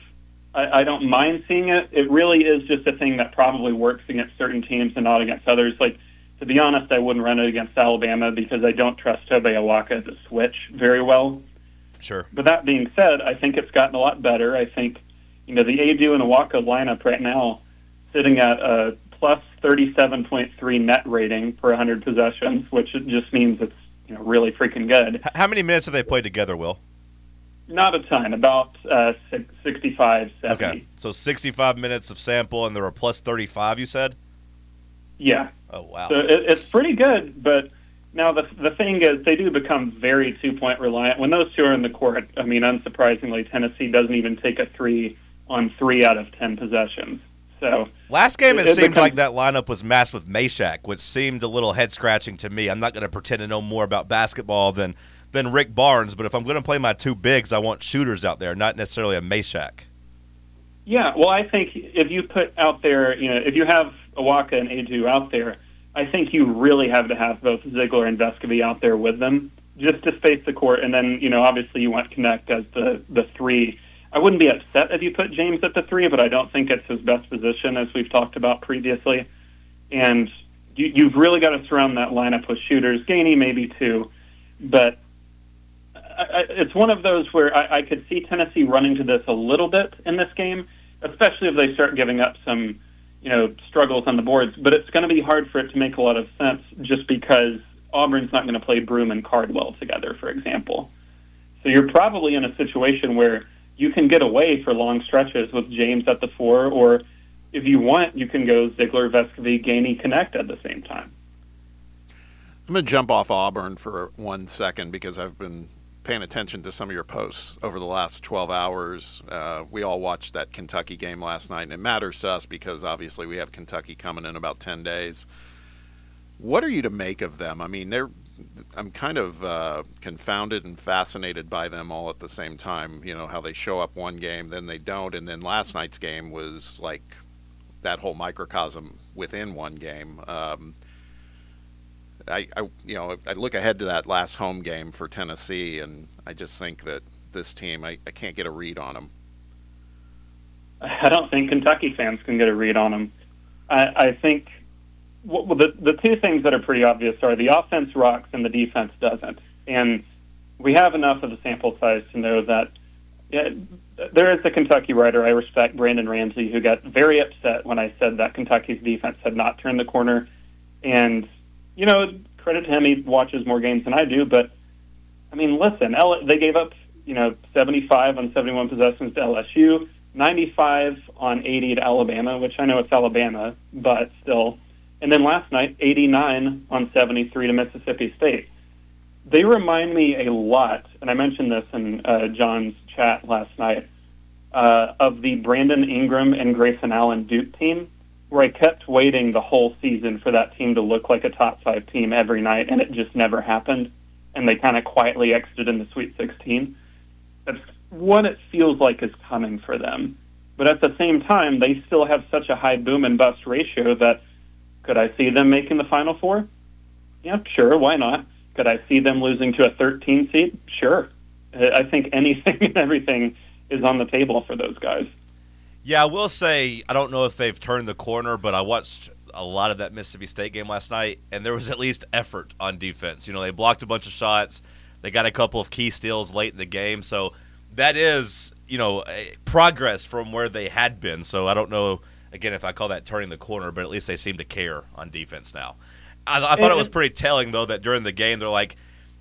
I, I don't mind seeing it. It really is just a thing that probably works against certain teams and not against others. Like to be honest, I wouldn't run it against Alabama because I don't trust Tobe Awaka to switch very well. Sure. But that being said, I think it's gotten a lot better. I think, you know, the Aidoo and Awaka lineup right now sitting at a plus 37.3 net rating per 100 possessions, which just means it's, you know, really freaking good. How many minutes have they played together, Will? Not a ton, about uh, 65, 70. Okay. So 65 minutes of sample, and there were plus 35, you said? Yeah. Oh, wow. So it, it's pretty good, but now the the thing is they do become very two point reliant when those two are in the court. I mean, unsurprisingly, Tennessee doesn't even take a three on three out of ten possessions. So Last game, it, It- seemed becomes- like that lineup was matched with Mashack, which seemed a little head scratching to me. I'm not going to pretend to know more about basketball than than Rick Barnes, but if I'm going to play my two bigs, I want shooters out there, not necessarily a Mashack. yeah, well, I think if you put out there, you know, if you have Awaka and Aidoo out there, I think you really have to have both Zeigler and Vescovi out there with them just to space the court, and then you know, obviously, you want Knecht as the the three. I wouldn't be upset if you put James at the three, but I don't think it's his best position, as we've talked about previously. And you, you've really got to surround that lineup with shooters. Gainey maybe too, but I, I, it's one of those where I, I could see Tennessee running to this a little bit in this game, especially if they start giving up some, you know, struggles on the boards. But it's going to be hard for it to make a lot of sense just because Auburn's not going to play Broome and Cardwell together, for example. So you're probably in a situation where you can get away for long stretches with James at the four, or if you want, you can go Zeigler, Vescovi, Gainey, Knecht at the same time. I'm going to jump off Auburn for one second because I've been paying attention to some of your posts over the last 12 hours. Uh, we all watched that Kentucky game last night, and it matters to us because obviously we have Kentucky coming in about 10 days. What are you to make of them? I mean, they're. I'm kind of uh, confounded and fascinated by them all at the same time. You know how they show up one game, then they don't, and then last night's game was like that whole microcosm within one game. Um, I, I, you know, I look ahead to that last home game for Tennessee, and I just think that this team, I, I can't get a read on them. I don't think Kentucky fans can get a read on them. I, I think well, the the two things that are pretty obvious are the offense rocks and the defense doesn't, and we have enough of a sample size to know that. Yeah, there is a Kentucky writer I respect, Brandon Ramsey, who got very upset when I said that Kentucky's defense had not turned the corner. And, you know, credit to him, he watches more games than I do. But, I mean, listen, L- they gave up, you know, 75 on 71 possessions to LSU, 95 on 80 to Alabama, which I know it's Alabama, but still. And then last night, 89 on 73 to Mississippi State. They remind me a lot, and I mentioned this in uh, John's chat last night, uh, of the Brandon Ingram and Grayson Allen Duke team, where I kept waiting the whole season for that team to look like a top five team every night, and it just never happened. And they kind of quietly exited in the Sweet 16. That's what it feels like is coming for them. But at the same time, they still have such a high boom and bust ratio that could I see them making the Final Four? Yeah, sure. Why not? Could I see them losing to a 13 seed? Sure. I think anything and everything is on the table for those guys. Yeah, I will say I don't know if they've turned the corner, but I watched a lot of that Mississippi State game last night, and there was at least effort on defense. You know, they blocked a bunch of shots, they got a couple of key steals late in the game, so that is you know progress from where they had been. So I don't know again if I call that turning the corner, but at least they seem to care on defense now. I, I thought it was pretty telling though that during the game they're like.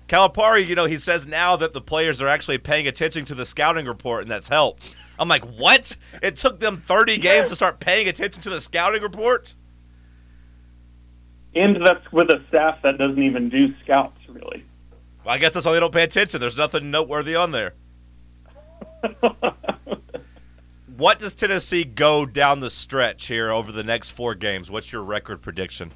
Calipari, you know, he says now that the players are actually paying attention to the scouting report, and that's helped. I'm like, what? It took them 30 games to start paying attention to the scouting report? And that's with a staff that doesn't even do scouts, really. Well, I guess that's why they don't pay attention. There's nothing noteworthy on there. what does Tennessee go down the stretch here over the next four games? What's your record prediction?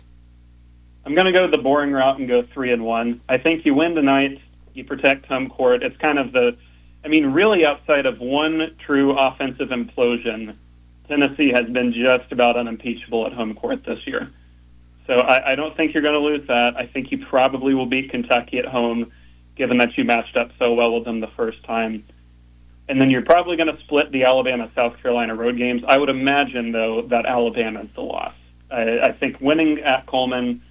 I'm going to go the boring route and go three and one. I think you win tonight. You protect home court. It's kind of the, I mean, really outside of one true offensive implosion, Tennessee has been just about unimpeachable at home court this year. So I, I don't think you're going to lose that. I think you probably will beat Kentucky at home, given that you matched up so well with them the first time. And then you're probably going to split the Alabama South Carolina road games. I would imagine, though, that Alabama's the loss. I, I think winning at Coleman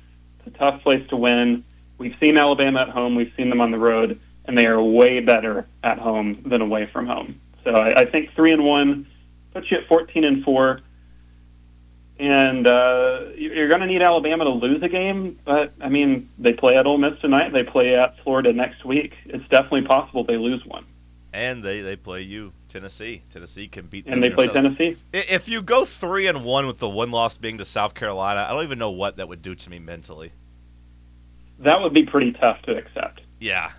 it's a tough place to win. We've seen Alabama at home, we've seen them on the road, and they are way better at home than away from home. So I, I think three and one puts you at fourteen and four. And uh, you're going to need Alabama to lose a game, but I mean, they play at Ole Miss tonight. They play at Florida next week. It's definitely possible they lose one. And they, they play you, Tennessee. Tennessee can beat. And they play themselves. Tennessee. If you go three and one with the one loss being to South Carolina, I don't even know what that would do to me mentally. That would be pretty tough to accept. Yeah,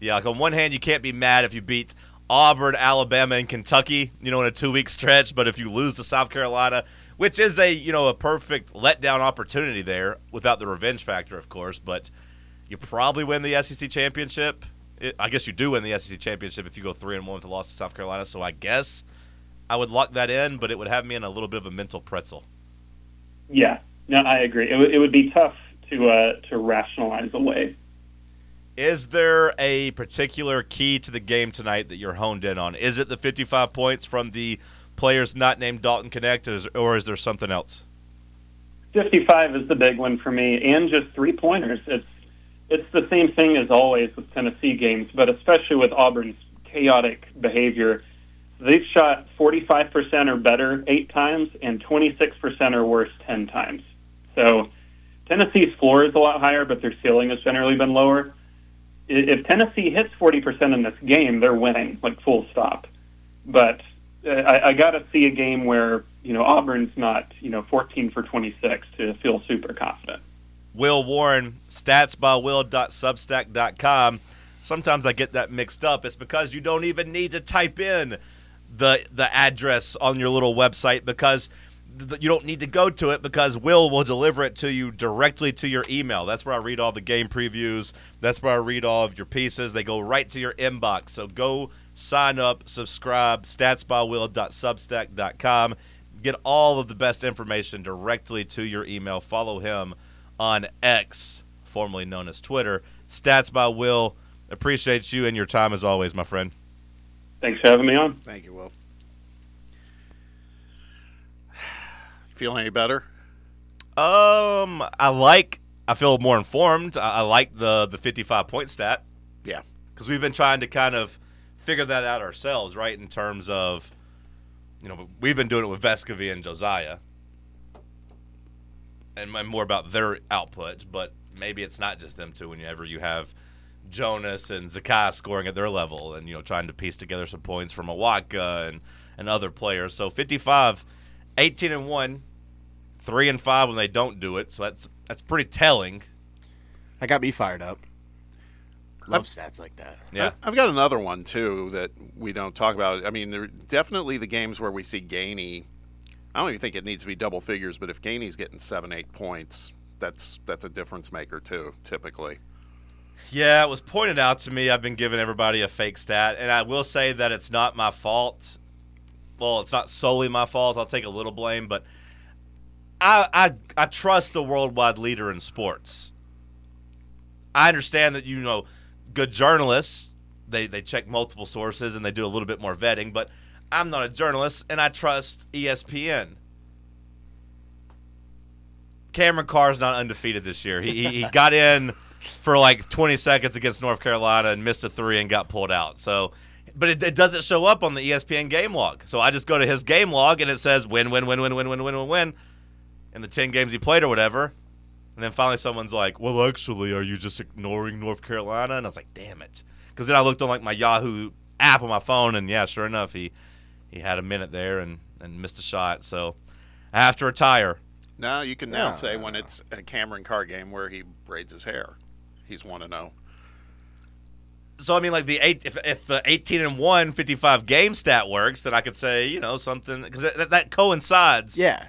yeah. Like on one hand, you can't be mad if you beat Auburn, Alabama, and Kentucky, you know, in a two-week stretch. But if you lose to South Carolina, which is a you know a perfect letdown opportunity there, without the revenge factor, of course, but you probably win the SEC championship. It, I guess you do win the SEC championship if you go three and one with a loss to South Carolina. So I guess I would lock that in, but it would have me in a little bit of a mental pretzel. Yeah, no, I agree. It, would it would be tough to uh, to rationalize away. Is there a particular key to the game tonight that you're honed in on? Is it the 55 points from the players not named Dalton Knecht, or is, there something else? 55 is the big one for me, and just three pointers. It's it's the same thing as always with Tennessee games, but especially with Auburn's chaotic behavior. They've shot 45% or better eight times, and 26% or worse 10 times. So Tennessee's floor is a lot higher, but their ceiling has generally been lower. If Tennessee hits 40% in this game, they're winning, like full stop. But uh, I, I got to see a game where you know Auburn's not you know 14 for 26 to feel super confident. Will Warren, statsbywill.substack.com. Sometimes I get that mixed up. It's because you don't even need to type in the the address on your little website because you don't need to go to it because Will will deliver it to you directly to your email. That's where I read all the game previews. That's where I read all of your pieces. They go right to your inbox. So go sign up, subscribe, statsbywill.substack.com. Get all of the best information directly to your email. Follow him on X, formerly known as Twitter. Stats by Will. Appreciate you and your time as always, my friend. Thanks for having me on. Thank you, Will. Feel any better? Um, I like. I feel more informed. I, I like the the 55 point stat Yeah. because we've been trying to kind of figure that out ourselves, right? In terms of, you know, we've been doing it with Vescovi and Josiah, and more about their output. But maybe it's not just them two. Whenever you have Jonas and Zakai scoring at their level, and you know, trying to piece together some points from Awaka and and other players. So 55, 18 and one, three and five when they don't do it. So that's that's pretty telling. That got me fired up. Love stats like that. Yeah. I- I've got another one too that we don't talk about. I mean, there definitely the games where we see Gainey. I don't even think it needs to be double figures, but if Gainey's getting seven, eight points, that's that's a difference maker too. Typically, Yeah, it was pointed out to me. I've been giving everybody a fake stat, and I will say that it's not my fault. Well, it's not solely my fault. I'll take a little blame, but I I I trust the worldwide leader in sports. I understand that you know good journalists they they check multiple sources and they do a little bit more vetting, but I'm not a journalist and I trust ESPN. Cameron Carr's not undefeated this year. He, he, he got in for like 20 seconds against North Carolina and missed a three and got pulled out. So, but it, it doesn't show up on the ESPN game log. So I just go to his game log and it says win, win, win, win, win, win, win, win, win, in the 10 games he played or whatever. And then finally someone's like, well, actually, are you just ignoring North Carolina? And I was like, damn it. Because then I looked on like my Yahoo app on my phone and yeah, sure enough, he he had a minute there and, and missed a shot. So I have to retire. now you can now No, say no, when no. it's a Cameron Carr game where he braids his hair. he's one and oh. zero. So I mean, like the eight, if, if the eighteen and one 55 game stat works, then I could say you know something because that, that coincides. Yeah.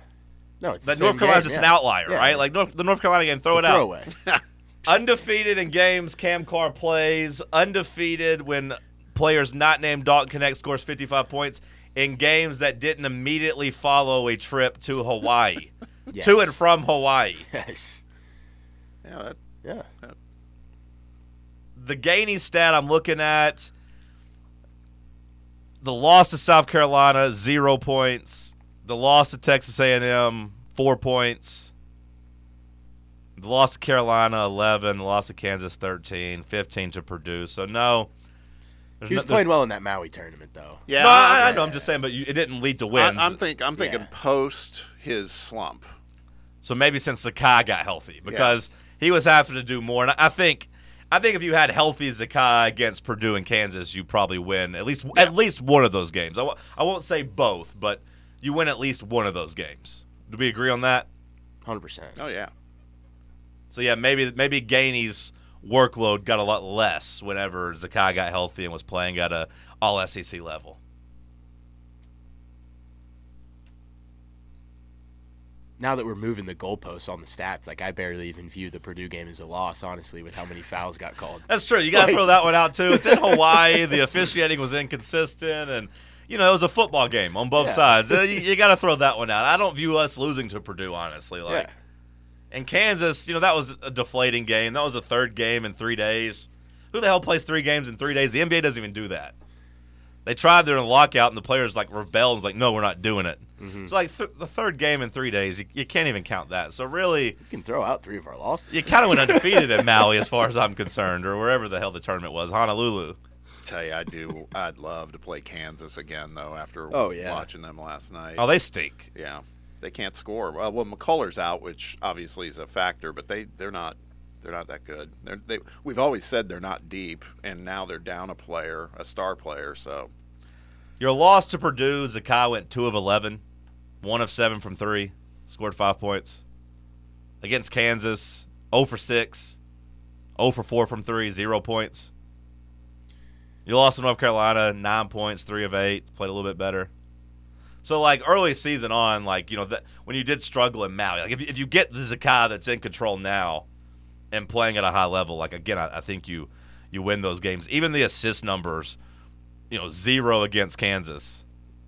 No, it's That North Carolina's game, just yeah. an outlier, Yeah. right? Like North, the North Carolina game, throw it a out. throwaway. Undefeated in games Cam Carr plays. Undefeated when players not named Dalton Knecht scores 55 points in games that didn't immediately follow a trip to Hawaii, Yes. to and from Hawaii. Yes. Yeah, that, Yeah. the Gainey stat I'm looking at, the loss to South Carolina, zero points. The loss to Texas A&M, four points. The loss to Carolina, 11. The loss to Kansas, 13. 15 to Purdue. So, no. He was no- playing well in that Maui tournament, though. yeah. No, I, I I- know. I'm just saying, but you, it didn't lead to wins. I'm think I'm thinking Yeah. post his slump. So maybe since Zakai got healthy because he was having to do more. And I think, I think if you had healthy Zakai against Purdue and Kansas, you probably win at least at least one of those games. I w- I won't say both, but you win at least one of those games. Do we agree on that? 100%. Oh yeah. So yeah, maybe maybe Gainey's workload got a lot less whenever Zakai got healthy and was playing at a All SEC level. Now that we're moving the goalposts on the stats, like I barely even view the Purdue game as a loss, honestly, with how many fouls got called. That's true. You got to throw that one out too. It's in Hawaii. The officiating was inconsistent, and you know it was a football game on both Yeah. sides. Uh, You, you got to throw that one out. I don't view us losing to Purdue, honestly. Like, Yeah. and Kansas, you know that was a deflating game. That was a third game in three days. Who the hell plays three games in three days? The NBA doesn't even do that. They tried during the lockout, and the players like rebelled, like, "No, we're not doing it." So like th- the third game in three days, you, you can't even count that. So really, You can throw out three of our losses. you kind of went undefeated in Maui, as far as I'm concerned, or wherever the hell the tournament was, Honolulu. Tell you, I do. I'd love to play Kansas again though. After Oh, yeah. watching them last night. Oh, they stink. yeah, they can't score. Well, well, McCullar's out, which obviously is a factor, but they they're not they're not that good. They're, they we've always said they're not deep, and now they're down a player, a star player. So Your loss to Purdue, Zakai went two of eleven, one of seven from three, scored five points. Against Kansas, 0 for six, 0 for four from three, zero points. You lost to North Carolina, nine points, three of eight, played a little bit better. So like early season on, like you know that when you did struggle in Maui, like if you, if you get the Zakai that's in control now and playing at a high level, like again, I, I think you you win those games. Even the assist numbers, you know, zero against Kansas,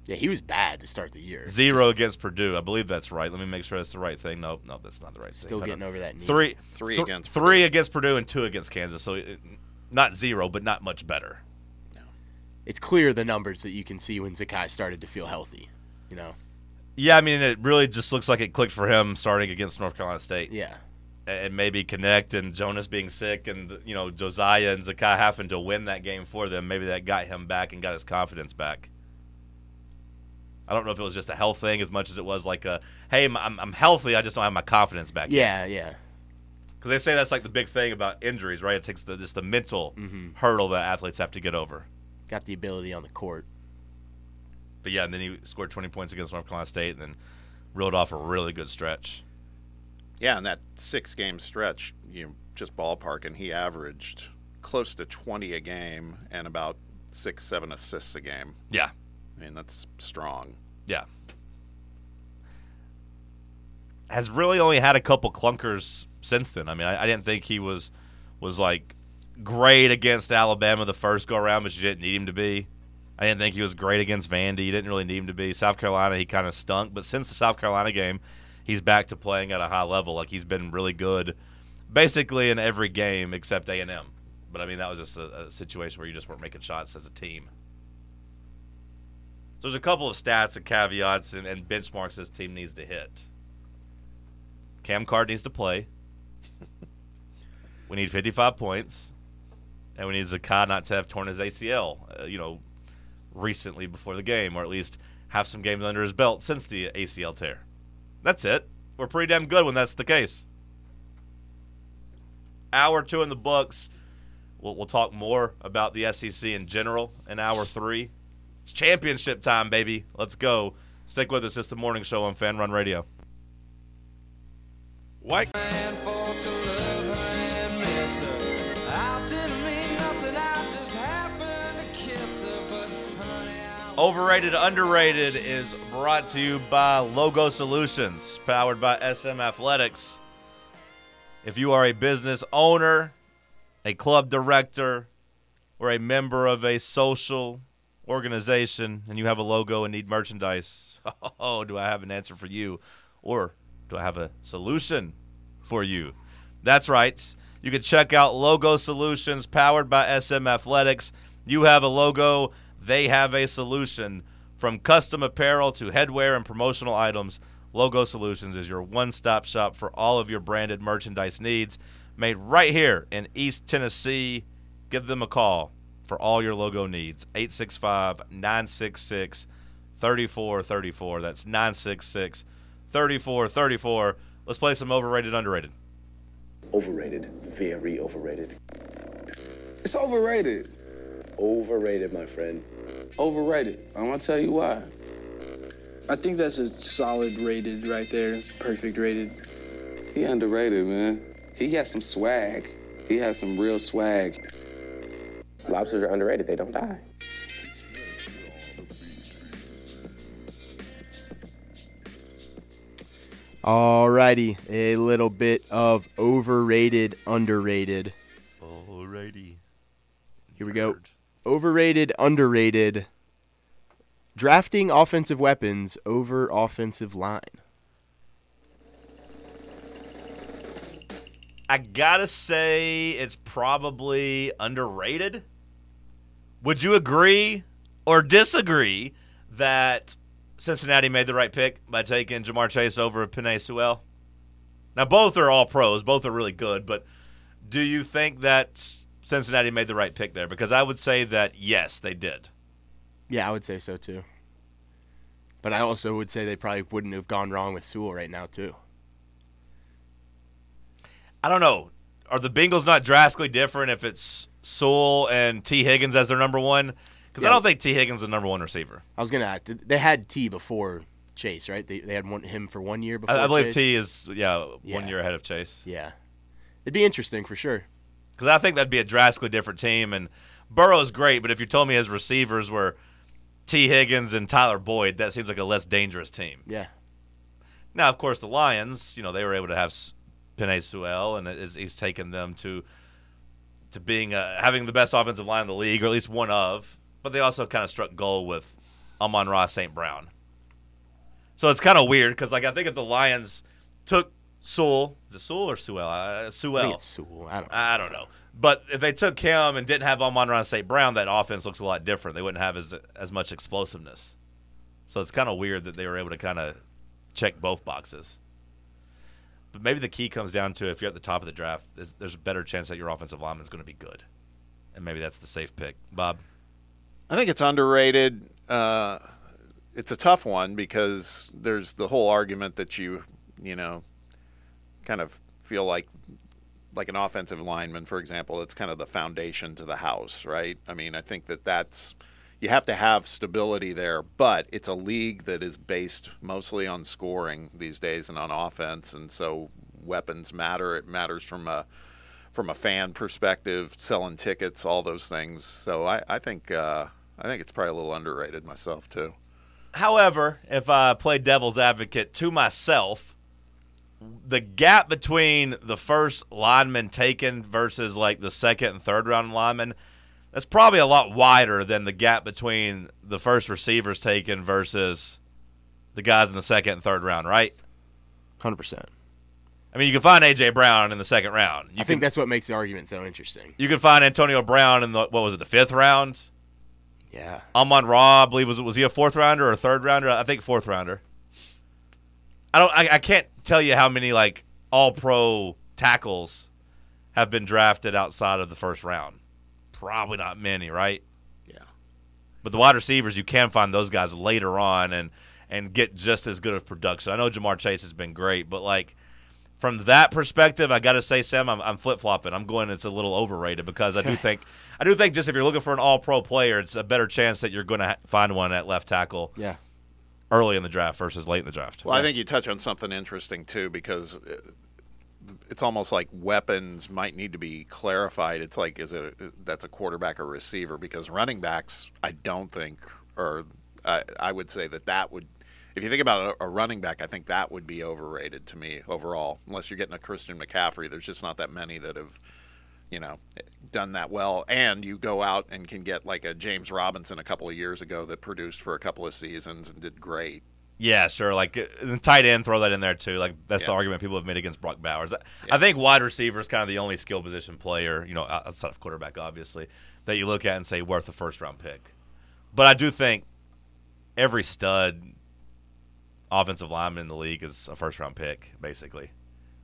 Yeah, he was bad to start the year. zero Just against Purdue. I believe that's right. Let me make sure that's the right thing. Nope, nope, that's not the right thing. still getting over that knee. three, Three th- against three Purdue. against Purdue and two against Kansas. So it, not zero, but not much better. It's clear the numbers that you can see when Zakai started to feel healthy. You know? Yeah, I mean, it really just looks like it clicked for him starting against North Carolina State. Yeah. and maybe Knecht and Jonas being sick and you know Josiah and Zakai having to win that game for them. Maybe that got him back and got his confidence back. I don't know if it was just a health thing as much as it was like a hey, I'm, I'm healthy. I just don't have my confidence back. Yeah, yeah. because they say that's like the big thing about injuries, right? It takes the this the mental Mhm. hurdle that athletes have to get over. Got the ability on the court. But yeah, and then he scored 20 points against North Carolina State and then reeled off a really good stretch. yeah, and that six game stretch, you know, just ballparking, he averaged close to twenty a game and about six seven assists a game. Yeah, I mean, that's strong. Yeah. Has really only had a couple clunkers since then. I mean, I, I didn't think he was was like great against Alabama the first go around, but you didn't need him to be. I didn't think he was great against Vandy. You didn't really need him to be. South Carolina, he kind of stunk, but since the South Carolina game, he's back to playing at a high level. Like he's been really good, basically in every game except A and M. But I mean, that was just a, a situation where you just weren't making shots as a team. So there's a couple of stats and caveats and, and benchmarks this team needs to hit. Cam Carr needs to play. we need 55 points, and we need Zakai not to have torn his ACL. Uh, you know, recently before the game, or at least have some games under his belt since the ACL tear. That's it. We're pretty damn good when that's the case. Hour two in the books. We'll, we'll talk more about the SEC in general in hour three. It's championship time, baby. Let's go. Stick with us. It's the morning show on Fanrun Radio. White Overrated, underrated is brought to you by Logo Solutions, powered by SM Athletics. If you are a business owner, a club director, or a member of a social organization and you have a logo and need merchandise, oh, do I have an answer for you? Or do I have a solution for you? That's right. You can check out Logo Solutions powered by SM Athletics. You have a logo, they have a solution. From custom apparel to headwear and promotional items, Logo Solutions is your one stop shop for all of your branded merchandise needs. Made right here in East Tennessee. Give them a call for all your logo needs. 865 966 3434. That's 966 3434. Let's play some overrated, underrated. Overrated. Very overrated. It's overrated. Overrated, my friend. Overrated. I'm gonna tell you why. I think that's a solid rated right there. It's perfect rated. He underrated, man. He has some swag. He has some real swag. Lobsters are underrated. They don't die. Alrighty, a little bit of overrated, underrated. Alrighty. Here we go. Overrated, underrated. Drafting offensive weapons over offensive line. I gotta say it's probably underrated. Would you agree or disagree that Cincinnati made the right pick by taking Ja'Marr Chase over Penei Sewell? Now both are all pros, both are really good, but do you think that Cincinnati made the right pick there? Because I would say that yes, they did. Yeah, I would say so too. But I also would say they probably wouldn't have gone wrong with Sewell right now too. I don't know. Are the Bengals not drastically different if it's Sewell and Tee Higgins as their number one? Because I don't think Tee Higgins is the number one receiver. I was gonna ask. They had T before Chase, right? They, they had one, him for one year before. I, I believe Chase. T is yeah, Yeah. one year ahead of Chase. Yeah, it'd be interesting for sure. Because I think that'd be a drastically different team. And Burrow's great, but if you told me his receivers were Tee Higgins and Tyler Boyd, that seems like a less dangerous team. Yeah, Now, of course, the Lions, you know, they were able to have S- Penei Sewell, and is, he's taken them to to being uh, having the best offensive line in the league, or at least one of. But they also kind of struck gold with Amon-Ra St. Brown. So it's kind of weird because, like, I think if the Lions took Sewell, is it Sewell or Sewell? Uh, Sewell. I think it's Sewell. I don't. I don't know. But if they took him and didn't have Amon-Ra St. Brown, that offense looks a lot different. They wouldn't have as as much explosiveness. So it's kind of weird that they were able to kind of check both boxes. But maybe the key comes down to if you're at the top of the draft, there's, there's a better chance that your offensive lineman is going to be good, and maybe that's the safe pick. Bob, I think it's underrated. Uh, it's a tough one because there's the whole argument that you, you know, kind of feel like, like an offensive lineman, for example, it's kind of the foundation to the house, right? I mean, I think that that's you have to have stability there, but it's a league that is based mostly on scoring these days and on offense, and so weapons matter. It matters from a from a fan perspective, selling tickets, all those things. So I, I think uh, I think it's probably a little underrated myself too. However, if I play devil's advocate to myself, the gap between the first lineman taken versus like the second and third round lineman, that's probably a lot wider than the gap between the first receivers taken versus the guys in the second and third round, right? Hundred percent. I mean, you can find AJ Brown in the second round. You I can, think that's what makes the argument so interesting. you can find Antonio Brown in the what was it, the fifth round? Yeah, Amon Ra, I believe was was he a fourth rounder or a third rounder? I think fourth rounder. I don't. I, I can't tell you how many like all pro tackles have been drafted outside of the first round. Probably not many, right? Yeah. But the wide receivers, you can find those guys later on and and get just as good of production. I know Ja'Marr Chase has been great, but like from that perspective, I got to say, Sam, I'm, I'm flip flopping. I'm going. It's a little overrated because I do think, I do think, just if you're looking for an All Pro player, it's a better chance that you're going to ha- find one at left tackle yeah. Early in the draft versus late in the draft. Well, I think you touch on something interesting too because uh, it's almost like weapons might need to be clarified. It's like is it that's a quarterback or receiver because running backs I don't think or I I would say that that would. If you think about a, a running back, I think that would be overrated to me overall. Unless you're getting a Christian McCaffrey, there's just not that many that have, you know, done that well. And you go out and can get like a James Robinson a couple of years ago that produced for a couple of seasons and did great. Yeah, sure. Like uh, the tight end, throw that in there too. Like that's the argument people have made against Brock Bowers. I- I think wide receiver is kind of the only skill position player, you know, outside of quarterback, obviously, that you look at and say worth a first round pick. But I do think every stud offensive lineman in the league is a first round pick, basically,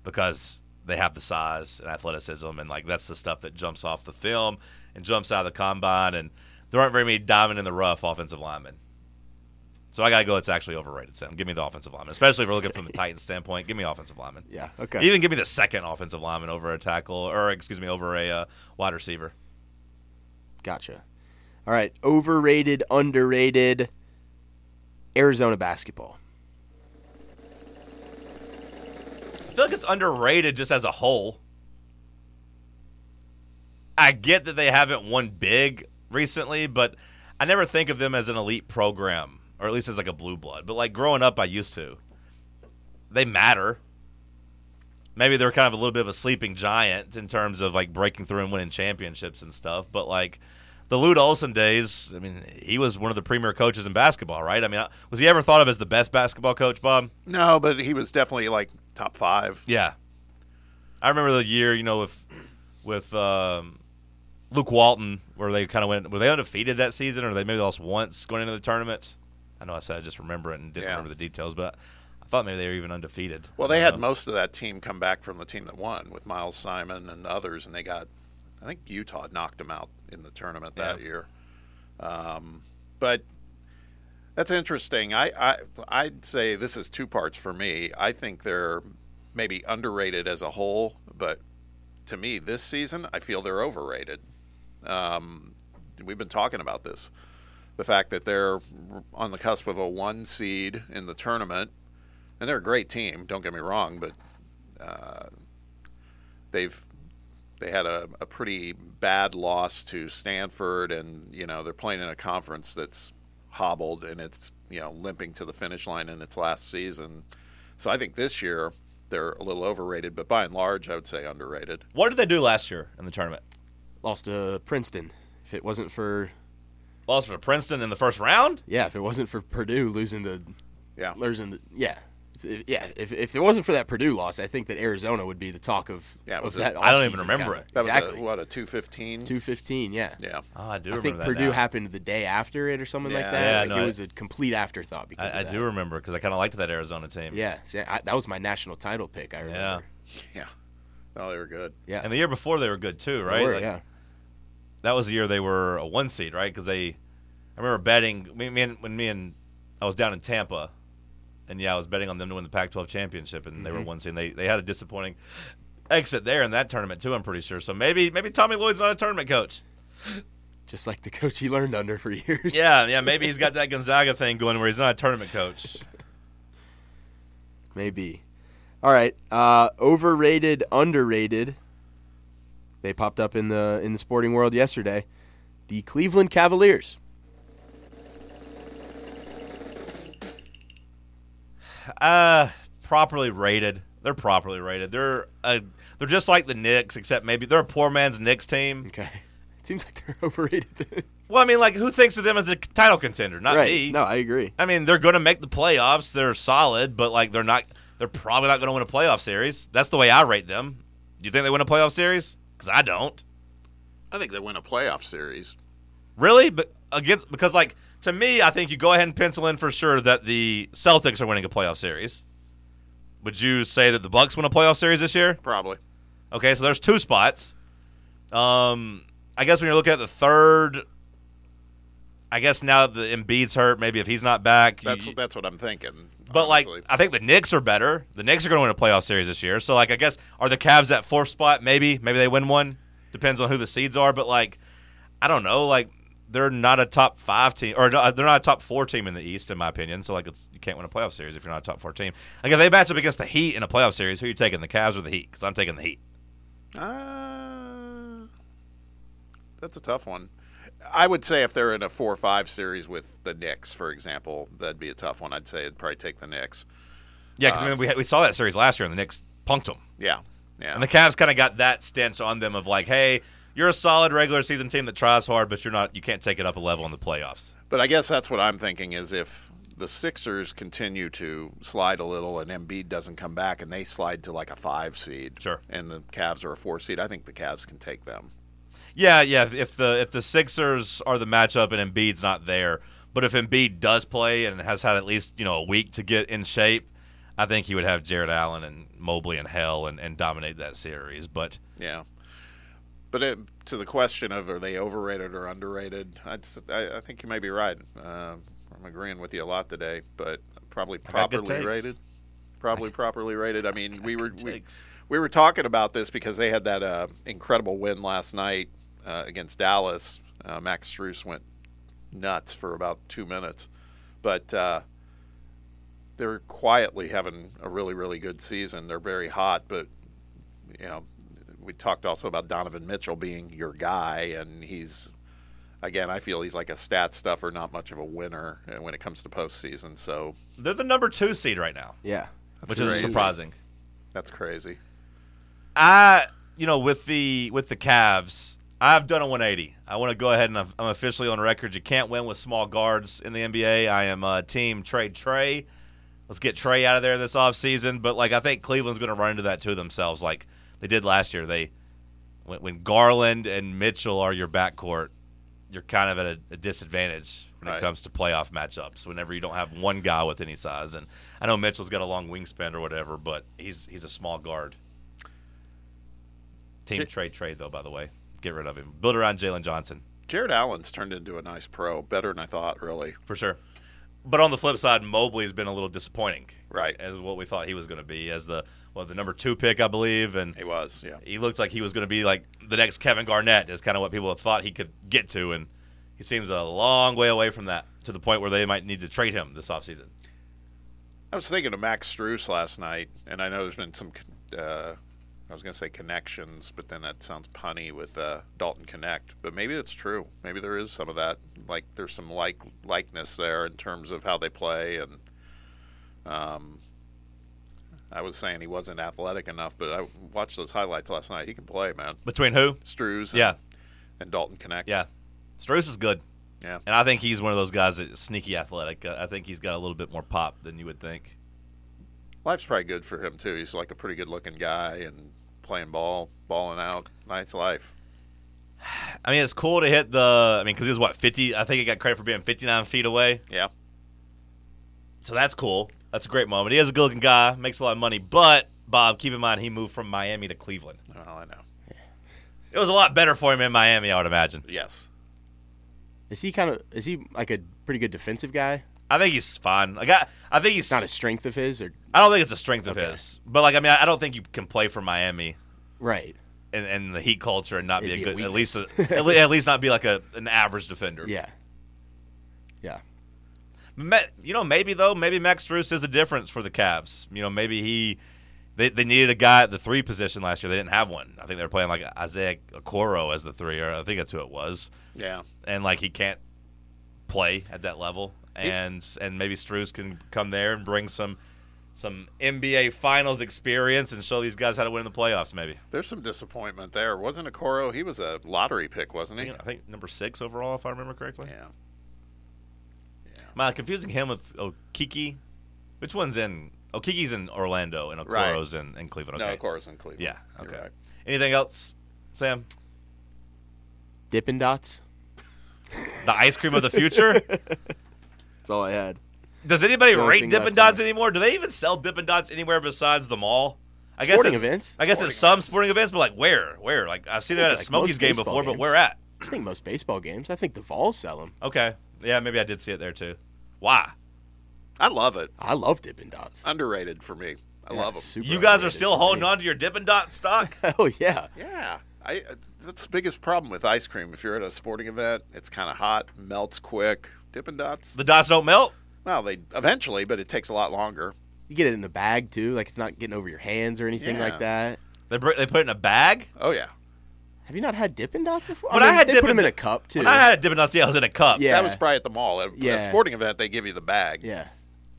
because they have the size and athleticism, and like that's the stuff that jumps off the film and jumps out of the combine. And there aren't very many diamond in the rough offensive linemen. So I got to go. It's actually overrated. Sam, give me the offensive lineman, especially if we're looking from the Titans standpoint. Give me offensive lineman. Yeah. Okay. Even give me the second offensive lineman over a tackle, or excuse me, over a uh, wide receiver. Gotcha. All right. Overrated, underrated. Arizona basketball. I feel like it's underrated just as a whole. I get that they haven't won big recently, but I never think of them as an elite program, or at least as like a blue blood. But like growing up, I used to. They matter. Maybe they're kind of a little bit of a sleeping giant in terms of like breaking through and winning championships and stuff. But like the Lute Olson days, I mean, he was one of the premier coaches in basketball, right? I mean, was he ever thought of as the best basketball coach, Bob? No, but he was definitely like top five. Yeah, I remember the year you know with with um, Luke Walton where they kind of went were they undefeated that season or they maybe lost once going into the tournament. I know I said I just remember it and didn't Yeah. remember the details, but I thought maybe they were even undefeated. Well, they had know. most of that team come back from the team that won with Miles Simon and others, and they got, I think Utah knocked them out in the tournament that Yeah. year. Um, but that's interesting. I, I I'd say this is two parts for me. I think they're maybe underrated as a whole, but to me, this season, I feel they're overrated. Um, we've been talking about this. The fact that they're on the cusp of a one seed in the tournament, and they're a great team. Don't get me wrong, but uh, they've they had a, a pretty bad loss to Stanford, and you know they're playing in a conference that's hobbled and it's you know limping to the finish line in its last season. So I think this year they're a little overrated, but by and large, I would say underrated. What did they do last year in the tournament? Lost to Princeton. If it wasn't for Lost to Princeton in the first round. yeah, if it wasn't for Purdue losing the Yeah, losing the yeah. If, yeah, if, if it wasn't for that Purdue loss, I think that Arizona would be the talk of, Yeah, it of was a- that. I don't even remember kinda. it. that exactly. was a, what a two fifteen. Two fifteen, yeah. Yeah, Oh, I do. I remember think Purdue now. happened the day after it or something like that. Yeah, like no, it I- was a complete afterthought because I, I of that. do remember because I kind of liked that Arizona team. Yeah, see, I, that was my national title pick. I remember. yeah. Oh, they were good. Yeah, And the year before they were good too, They right? were, Like, yeah. that was the year they were a one seed, right? Because they, I remember betting me, me and, when me and I was down in Tampa, and yeah, I was betting on them to win the Pac-12 championship, and they Mm-hmm. were one seed. They they had a disappointing exit there in that tournament too. I'm pretty sure. So maybe maybe Tommy Lloyd's not a tournament coach. Just like the coach he learned under for years. Yeah, yeah, maybe he's got that Gonzaga thing going where he's not a tournament coach. Maybe. All right. Uh, overrated, underrated. They popped up in the in the sporting world yesterday. The Cleveland Cavaliers. Uh, properly rated. They're properly rated. They're uh, they're just like the Knicks, except maybe they're a poor man's Knicks team. Okay. It seems like they're overrated. Well, I mean, like who thinks of them as a title contender? Not right. me. No, I agree. I mean, they're going to make the playoffs. They're solid, but like they're not. They're probably not going to win a playoff series. That's the way I rate them. You think they win a playoff series? Because I don't. I think they win a playoff series. Really, but against because like to me, I think you go ahead and pencil in for sure that the Celtics are winning a playoff series. Would you say that the Bucks win a playoff series this year? Probably. Okay, so there's two spots. Um, I guess when you're looking at the third, I guess now that the Embiid's hurt, maybe if he's not back, you- That's that's what I'm thinking. But like. I think the Knicks are better. The Knicks are going to win a playoff series this year. So like, I guess are the Cavs at fourth spot? Maybe, maybe they win one. Depends on who the seeds are. But like, I don't know. Like, they're not a top five team, or they're not a top four team in the East, in my opinion. So like, it's you can't win a playoff series if you're not a top four team. Like, if they match up against the Heat in a playoff series, who are you taking, the Cavs or the Heat? Because I'm taking the Heat. Uh, that's a tough one. I would say if they're in a four or five series with the Knicks, for example, that'd be a tough one. I'd say I'd probably take the Knicks. Yeah, because I mean, we, we saw that series last year, and the Knicks punked them. Yeah, yeah. And the Cavs kind of got that stench on them of like, hey, you're a solid regular season team that tries hard, but you're not. You can't take it up a level in the playoffs. But I guess that's what I'm thinking is if the Sixers continue to slide a little and Embiid doesn't come back and they slide to like a five seed, Sure. and the Cavs are a four seed, I think the Cavs can take them. Yeah, yeah. if- the if the Sixers are the matchup and Embiid's not there, but if Embiid does play and has had at least you know a week to get in shape, I think he would have Jarrett Allen and Mobley in hell and, and dominate that series. But Yeah. But it, to the question of are they overrated or underrated, I, I think you may be right. Uh, I'm agreeing with you a lot today, but probably properly rated. Probably properly rated. I mean, we were we, we were talking about this because they had that uh, incredible win last night uh, against Dallas. Uh, Max Strus went nuts for about two minutes, but uh, they're quietly having a really really good season. They're very hot, but you know, we talked also about Donovan Mitchell being your guy, and he's again, I feel he's like a stat stuffer, not much of a winner uh, when it comes to postseason. So they're the number two seed right now, Yeah. which crazy. is surprising. that's crazy. I, you know, with the with the Cavs, I've done a 180. I want to go ahead and I'm, I'm officially on record. You can't win with small guards in the NBA. I am uh, team trade Trae. Let's get Trae out of there this offseason. But like, I think Cleveland's going to run into that too themselves, like they did last year. They when, when Garland and Mitchell are your backcourt, you're kind of at a, a disadvantage when Right. it comes to playoff matchups. Whenever you don't have one guy with any size, and I know Mitchell's got a long wingspan or whatever, but he's he's a small guard. Team J- trade trade though, by the way, get rid of him. Build around Jalen Johnson Jarrett Allen's turned into a nice pro, better than I thought, really. for sure. But on the flip side, Mobley's been a little disappointing, Right. as what we thought he was going to be as the well the number two pick, I believe, and He was, yeah. he looked like he was going to be like the next Kevin Garnett, is kind of what people have thought he could get to, and he seems a long way away from that to the point where they might need to trade him this offseason. I was thinking of Max Strus last night, and I know there's been some. Uh, I was going to say connections, but then that sounds punny with uh, Dalton Knecht. But maybe it's true. Maybe there is some of that. Like there's some like likeness there in terms of how they play, and um, I was saying he wasn't athletic enough, but I watched those highlights last night. He can play, man. Between who? And, Yeah. and Dalton Knecht. Yeah, Strus is good. Yeah. and I think he's one of those guys that's sneaky athletic. Uh, I think he's got a little bit more pop than you would think. Life's probably good for him too. He's like a pretty good looking guy and playing ball, balling out. Nice life. I mean, it's cool to hit the. I mean, because he was what fifty. I think he got credit for being fifty-nine feet away. Yeah. So that's cool. That's a great moment. He is a good-looking guy, makes a lot of money. But Bob, keep in mind he moved from Miami to Cleveland. Well, I know. It was a lot better for him in Miami, I would imagine. Yes. Is he kind of is he like a pretty good defensive guy? I think he's fine. Like I, I think he's not a strength of his, or I don't think it's a strength of Okay. his. But like, I mean, I I don't think you can play for Miami right? and, and the Heat culture and not be It'd a be a good, at least, a, at, at least not be like a an average defender. Yeah, yeah. You know, maybe though, maybe Max Strus is a difference for the Cavs. You know, maybe he they, they needed a guy at the three position last year. They didn't have one. I think they were playing like Isaiah Okoro as the three, or I think that's who it was. Yeah. And like he can't play at that level, and and maybe Strus can come there and bring some some NBA Finals experience and show these guys how to win in the playoffs. Maybe There's some disappointment there. Wasn't Okoro? He was a lottery pick, wasn't he? I think number six overall, if I remember correctly. Yeah. Am I confusing him with Okeke? Which one's in? Okeke's in Orlando and Right. Okoro's in, in Cleveland. Okay. No, Okoro's in Cleveland. Yeah. You're Okay. right. Anything else, Sam? Dippin' Dots. The ice cream of the future? That's all I had. Does anybody rate Dippin' Dots in anymore? Do they even sell Dippin' Dots anywhere besides the mall? I guess Sporting it's, events. I guess Sporting it's some events. sporting events, but like where? Where? Like I've seen it at a Like Smokies game baseball before, but where at? I think most baseball games. I think the Vols sell them. Okay. Yeah, maybe I did see it there too. Why? I love it. I love Dippin' Dots. Underrated for me. I Yeah, love them. super You guys are still holding me. on to your Dippin' Dot stock? Hell oh, yeah. Yeah. I, uh, that's the biggest problem with ice cream. If you're at a sporting event, it's kind of hot, melts quick. Dippin' Dots. the dots don't melt? Well, they eventually, but it takes a lot longer. You get it in the bag too, like it's not getting over your hands or anything Yeah. like that. They br- they put it in a bag? Oh yeah. Have you not had Dippin' Dots before? When I had they put them in a cup too. When I had Dippin' Dots, yeah, I was in a cup. Yeah. That was probably at the mall. At Yeah. a sporting event, they give you the bag. yeah.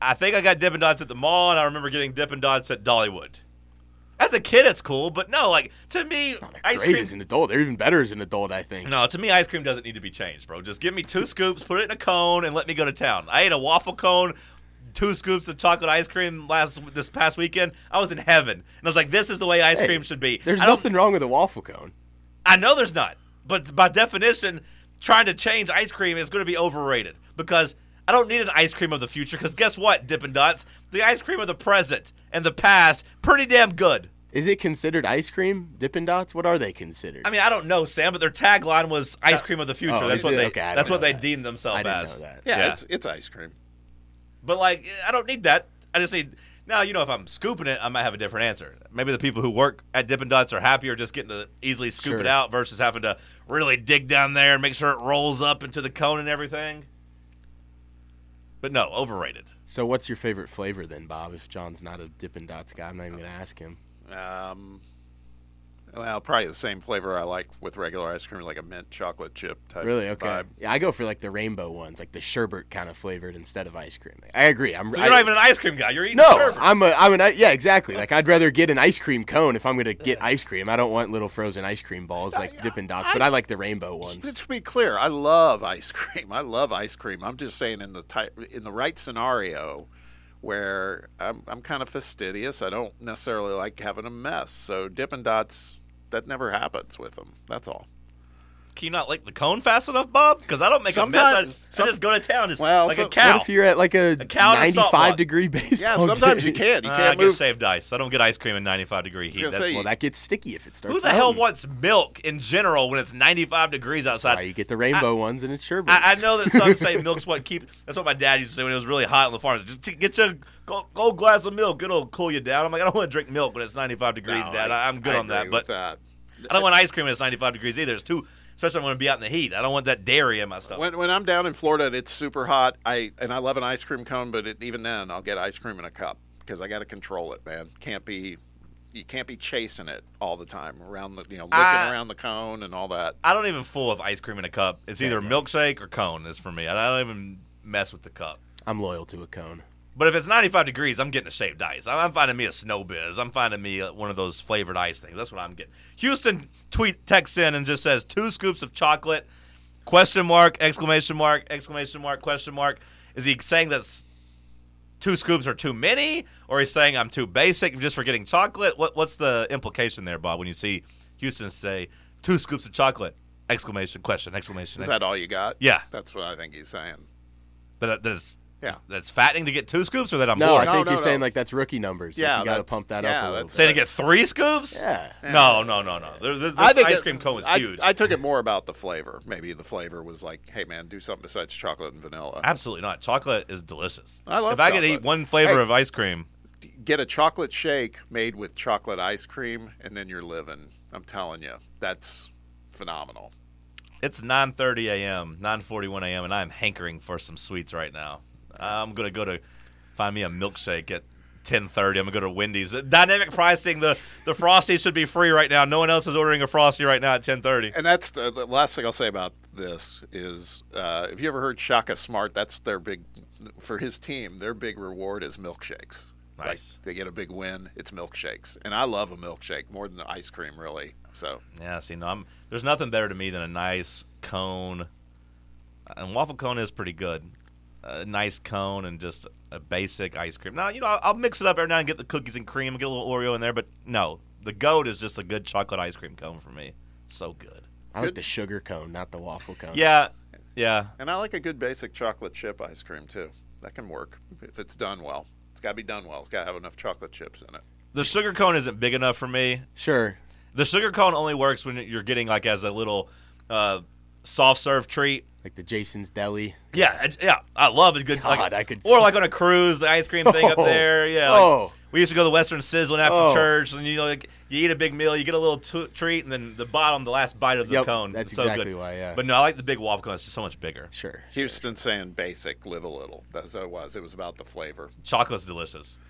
I think I got Dippin' Dots at the mall, and I remember getting Dippin' Dots at Dollywood. As a kid, it's cool, but no, like to me, oh, ice Great cream. as an adult. They're even better as an adult, I think. No, to me, ice cream doesn't need to be changed, bro. Just give me two scoops, put it in a cone, and let me go to town. I ate a waffle cone, two scoops of chocolate ice cream last this past weekend. I was in heaven, and I was like, "This is the way ice Hey, cream should be." There's nothing wrong with a waffle cone. I know there's not, but by definition, trying to change ice cream is going to be overrated because I don't need an ice cream of the future. Because guess what, Dippin' Dots, the ice cream of the present and the past, pretty damn good. Is it considered ice cream? Dippin' Dots? What are they considered? I mean, I don't know, Sam, but their tagline was "ice uh, cream of the future." Oh, that's what it? they. Okay, that's what know they that. deem themselves I didn't as. know that. Yeah, Yeah. It's, it's ice cream. But like, I don't need that. I just need now. You know, if I'm scooping it, I might have a different answer. Maybe the people who work at Dippin' Dots are happier just getting to easily scoop Sure. it out versus having to really dig down there and make sure it rolls up into the cone and everything. But no, overrated. so what's your favorite flavor then, Bob? If John's not a Dippin' Dots guy, I'm not even gonna ask him. Um, well, probably the same flavor I like with regular ice cream, like a mint chocolate chip type. Really? Okay. vibe. Yeah, I go for like the rainbow ones, like the sherbet kind of flavored instead of ice cream. I agree. I'm. So you're not even an ice cream guy. You're eating no, sherbet. I'm a. I'm an. Yeah, exactly. Like I'd rather get an ice cream cone if I'm gonna get ice cream. I don't want little frozen ice cream balls like Dippin' Dots, but I like the rainbow ones. To be clear, I love ice cream. I love ice cream. I'm just saying in the type, in the right scenario, where I'm, I'm kind of fastidious. I don't necessarily like having a mess. So Dippin' Dots, that never happens with them. That's all. Can you not lick the cone fast enough, Bob? Because I don't make a mess. I, some- I just go to town, just Well, like a cow. What if you're at like a, A cow and a salt 95 degree baseball Yeah, sometimes you can't. You Uh, I can't get saved ice. I don't get ice cream in 95 degree heat. That's- say, Well, that gets sticky if it starts. who the hell wants milk in general when it's 95 degrees outside? You get the rainbow ones and it's sherbet. I, I know that some say milk's what keep. That's what my dad used to say when it was really hot on the farm. Just get you a go- gold glass of milk. It'll cool you down. I'm like, I don't want to drink milk when it's 95 degrees, No, Dad. I, am good I on that. But that. I don't want ice cream when it's 95 degrees either. It's too, especially when I'm going to be out in the heat. I don't want that dairy in my stomach. When, when I'm down in Florida and it's super hot, I and I love an ice cream cone, but it, even then, I'll get ice cream in a cup because I got to control it, man. Can't be, you can't be chasing it all the time around the, you know, looking I- around the cone and all that. I don't even fool with ice cream in a cup. It's either milkshake or cone. Is for me. I don't even mess with the cup. I'm loyal to a cone. But if it's 95 degrees, I'm getting a shaved ice. I'm, I'm finding me a snow biz. I'm finding me one of those flavored ice things. That's what I'm getting. Houston tweet texts in and just says two scoops of chocolate, question mark, exclamation mark, exclamation mark, question mark. Is he saying that two scoops are too many, or he's saying I'm too basic just for getting chocolate? What What's the implication there, Bob? When you see Houston say two scoops of chocolate, exclamation, question, exclamation. Is that all you got? Yeah. That's what I think he's saying. that, that it's Yeah. that's fattening to get two scoops, or that I'm No, bored? I think no, he's no. saying like that's rookie numbers. Like, Yeah, you got to pump that yeah, up a little. bit. Saying to get three scoops? Yeah. No, no, no, no. There- This, I think ice it- cream cone was I, huge. I took it more about the flavor. Maybe the flavor was like, hey man, do something besides chocolate and vanilla. Absolutely not. Chocolate is delicious. I love If I could eat one flavor Hey. of ice cream, Get a chocolate shake made with chocolate ice cream, and then you're living. I'm telling you, that's phenomenal. it's 9:30 a.m., 9:41 a.m., and I'm hankering for some sweets right now. I'm gonna go to find me a milkshake at 10:30. I'm gonna go to Wendy's. Dynamic pricing. The the frosty should be free right now. No one else is ordering a frosty right now at 10:30. And that's the, the last thing I'll say about this is, uh, have you ever heard Shaka Smart? That's their big for his team. Their big reward is milkshakes. Nice. Like they get a big win, it's milkshakes, and I love a milkshake more than the ice cream, really. So Yeah, see, no, I'm, there's nothing better to me than a nice cone. And waffle cone is pretty good. A nice cone and just a basic ice cream. Now, you know, I'll, I'll mix it up every now and get the cookies and cream, get a little Oreo in there, but no, the goat is just a good chocolate ice cream cone for me. So good. I like the sugar cone, not the waffle cone. Yeah, yeah. And I like a good basic chocolate chip ice cream too. That can work if it's done well. It's got to be done well. It's got to have enough chocolate chips in it. The sugar cone isn't big enough for me. Sure. The sugar cone only works when you're getting like as a little uh, soft serve treat. Like the Jason's Deli. Yeah, yeah, I love a good. God, like, I could Or like on a cruise, the ice cream thing up Oh. there. Yeah. Like, Oh. We used to go to the Western Sizzlin after Oh. church, and you know, like, you eat a big meal, you get a little t- treat, and then the bottom, the last bite of the Yep, cone. that's so exactly good. why, yeah. But no, I like the big waffle cone. It's just so much bigger. Sure. Houston saying basic, live a little. That's what it was. It was about the flavor. Chocolate's delicious.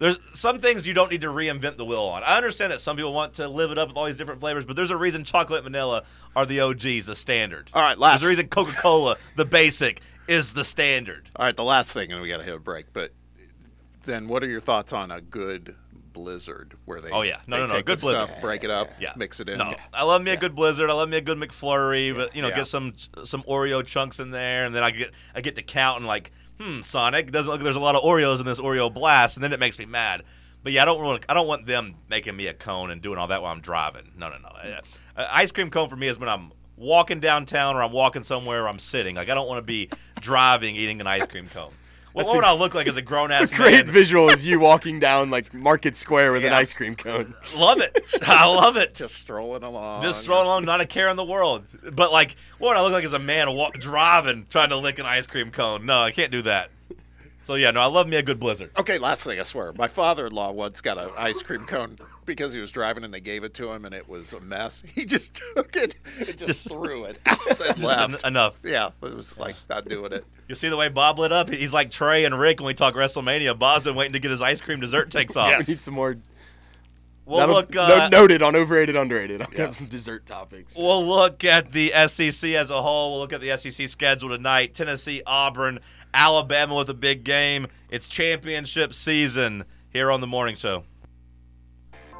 There's some things you don't need to reinvent the wheel on. I understand that some people want to live it up with all these different flavors, but there's a reason chocolate and vanilla are the OGs, the standard. All right, last. There's a reason Coca Cola, the basic, is the standard. All right, the last thing, and we got to hit a break. But then, what are your thoughts on a good blizzard where they? Oh, yeah. No, no, no, good the stuff, break it up, Yeah. mix it in. No, I love me a good Blizzard. I love me a good McFlurry, but you know, Yeah. get some some Oreo chunks in there, and then I get I get to count and like, hmm, Sonic doesn't look like there's a lot of Oreos in this Oreo blast, and then it makes me mad. But yeah, I don't want I don't want them making me a cone and doing all that while I'm driving. No, no, no. Uh, uh, ice cream cone for me is when I'm walking downtown or I'm walking somewhere or I'm sitting. Like I don't want to be driving eating an ice cream cone. What, what would I look like as a grown ass Great man? visual is you walking down like Market Square with an ice cream cone. Love it. I love it. Just strolling along. Just strolling along, not a care in the world. But like, what would I look like as a man walk, driving, trying to lick an ice cream cone? No, I can't do that. So yeah, no, I love me a good blizzard. Okay, last thing I swear. My father-in-law once got an ice cream cone because he was driving and they gave it to him and it was a mess. He just took it and just, threw it out and Just left. en- enough. yeah, it was like not doing it. You see the way Bob lit up? He's like Trey and Rick when we talk WrestleMania. Bob's been waiting to get his ice cream dessert takes off. We need some more. We'll that'll- look. no- Uh, noted on overrated, underrated. I'll Yeah. have some dessert topics. We'll look at the SEC as a whole. We'll look at the SEC schedule tonight. Tennessee, Auburn, Alabama with a big game. It's championship season here on the morning show.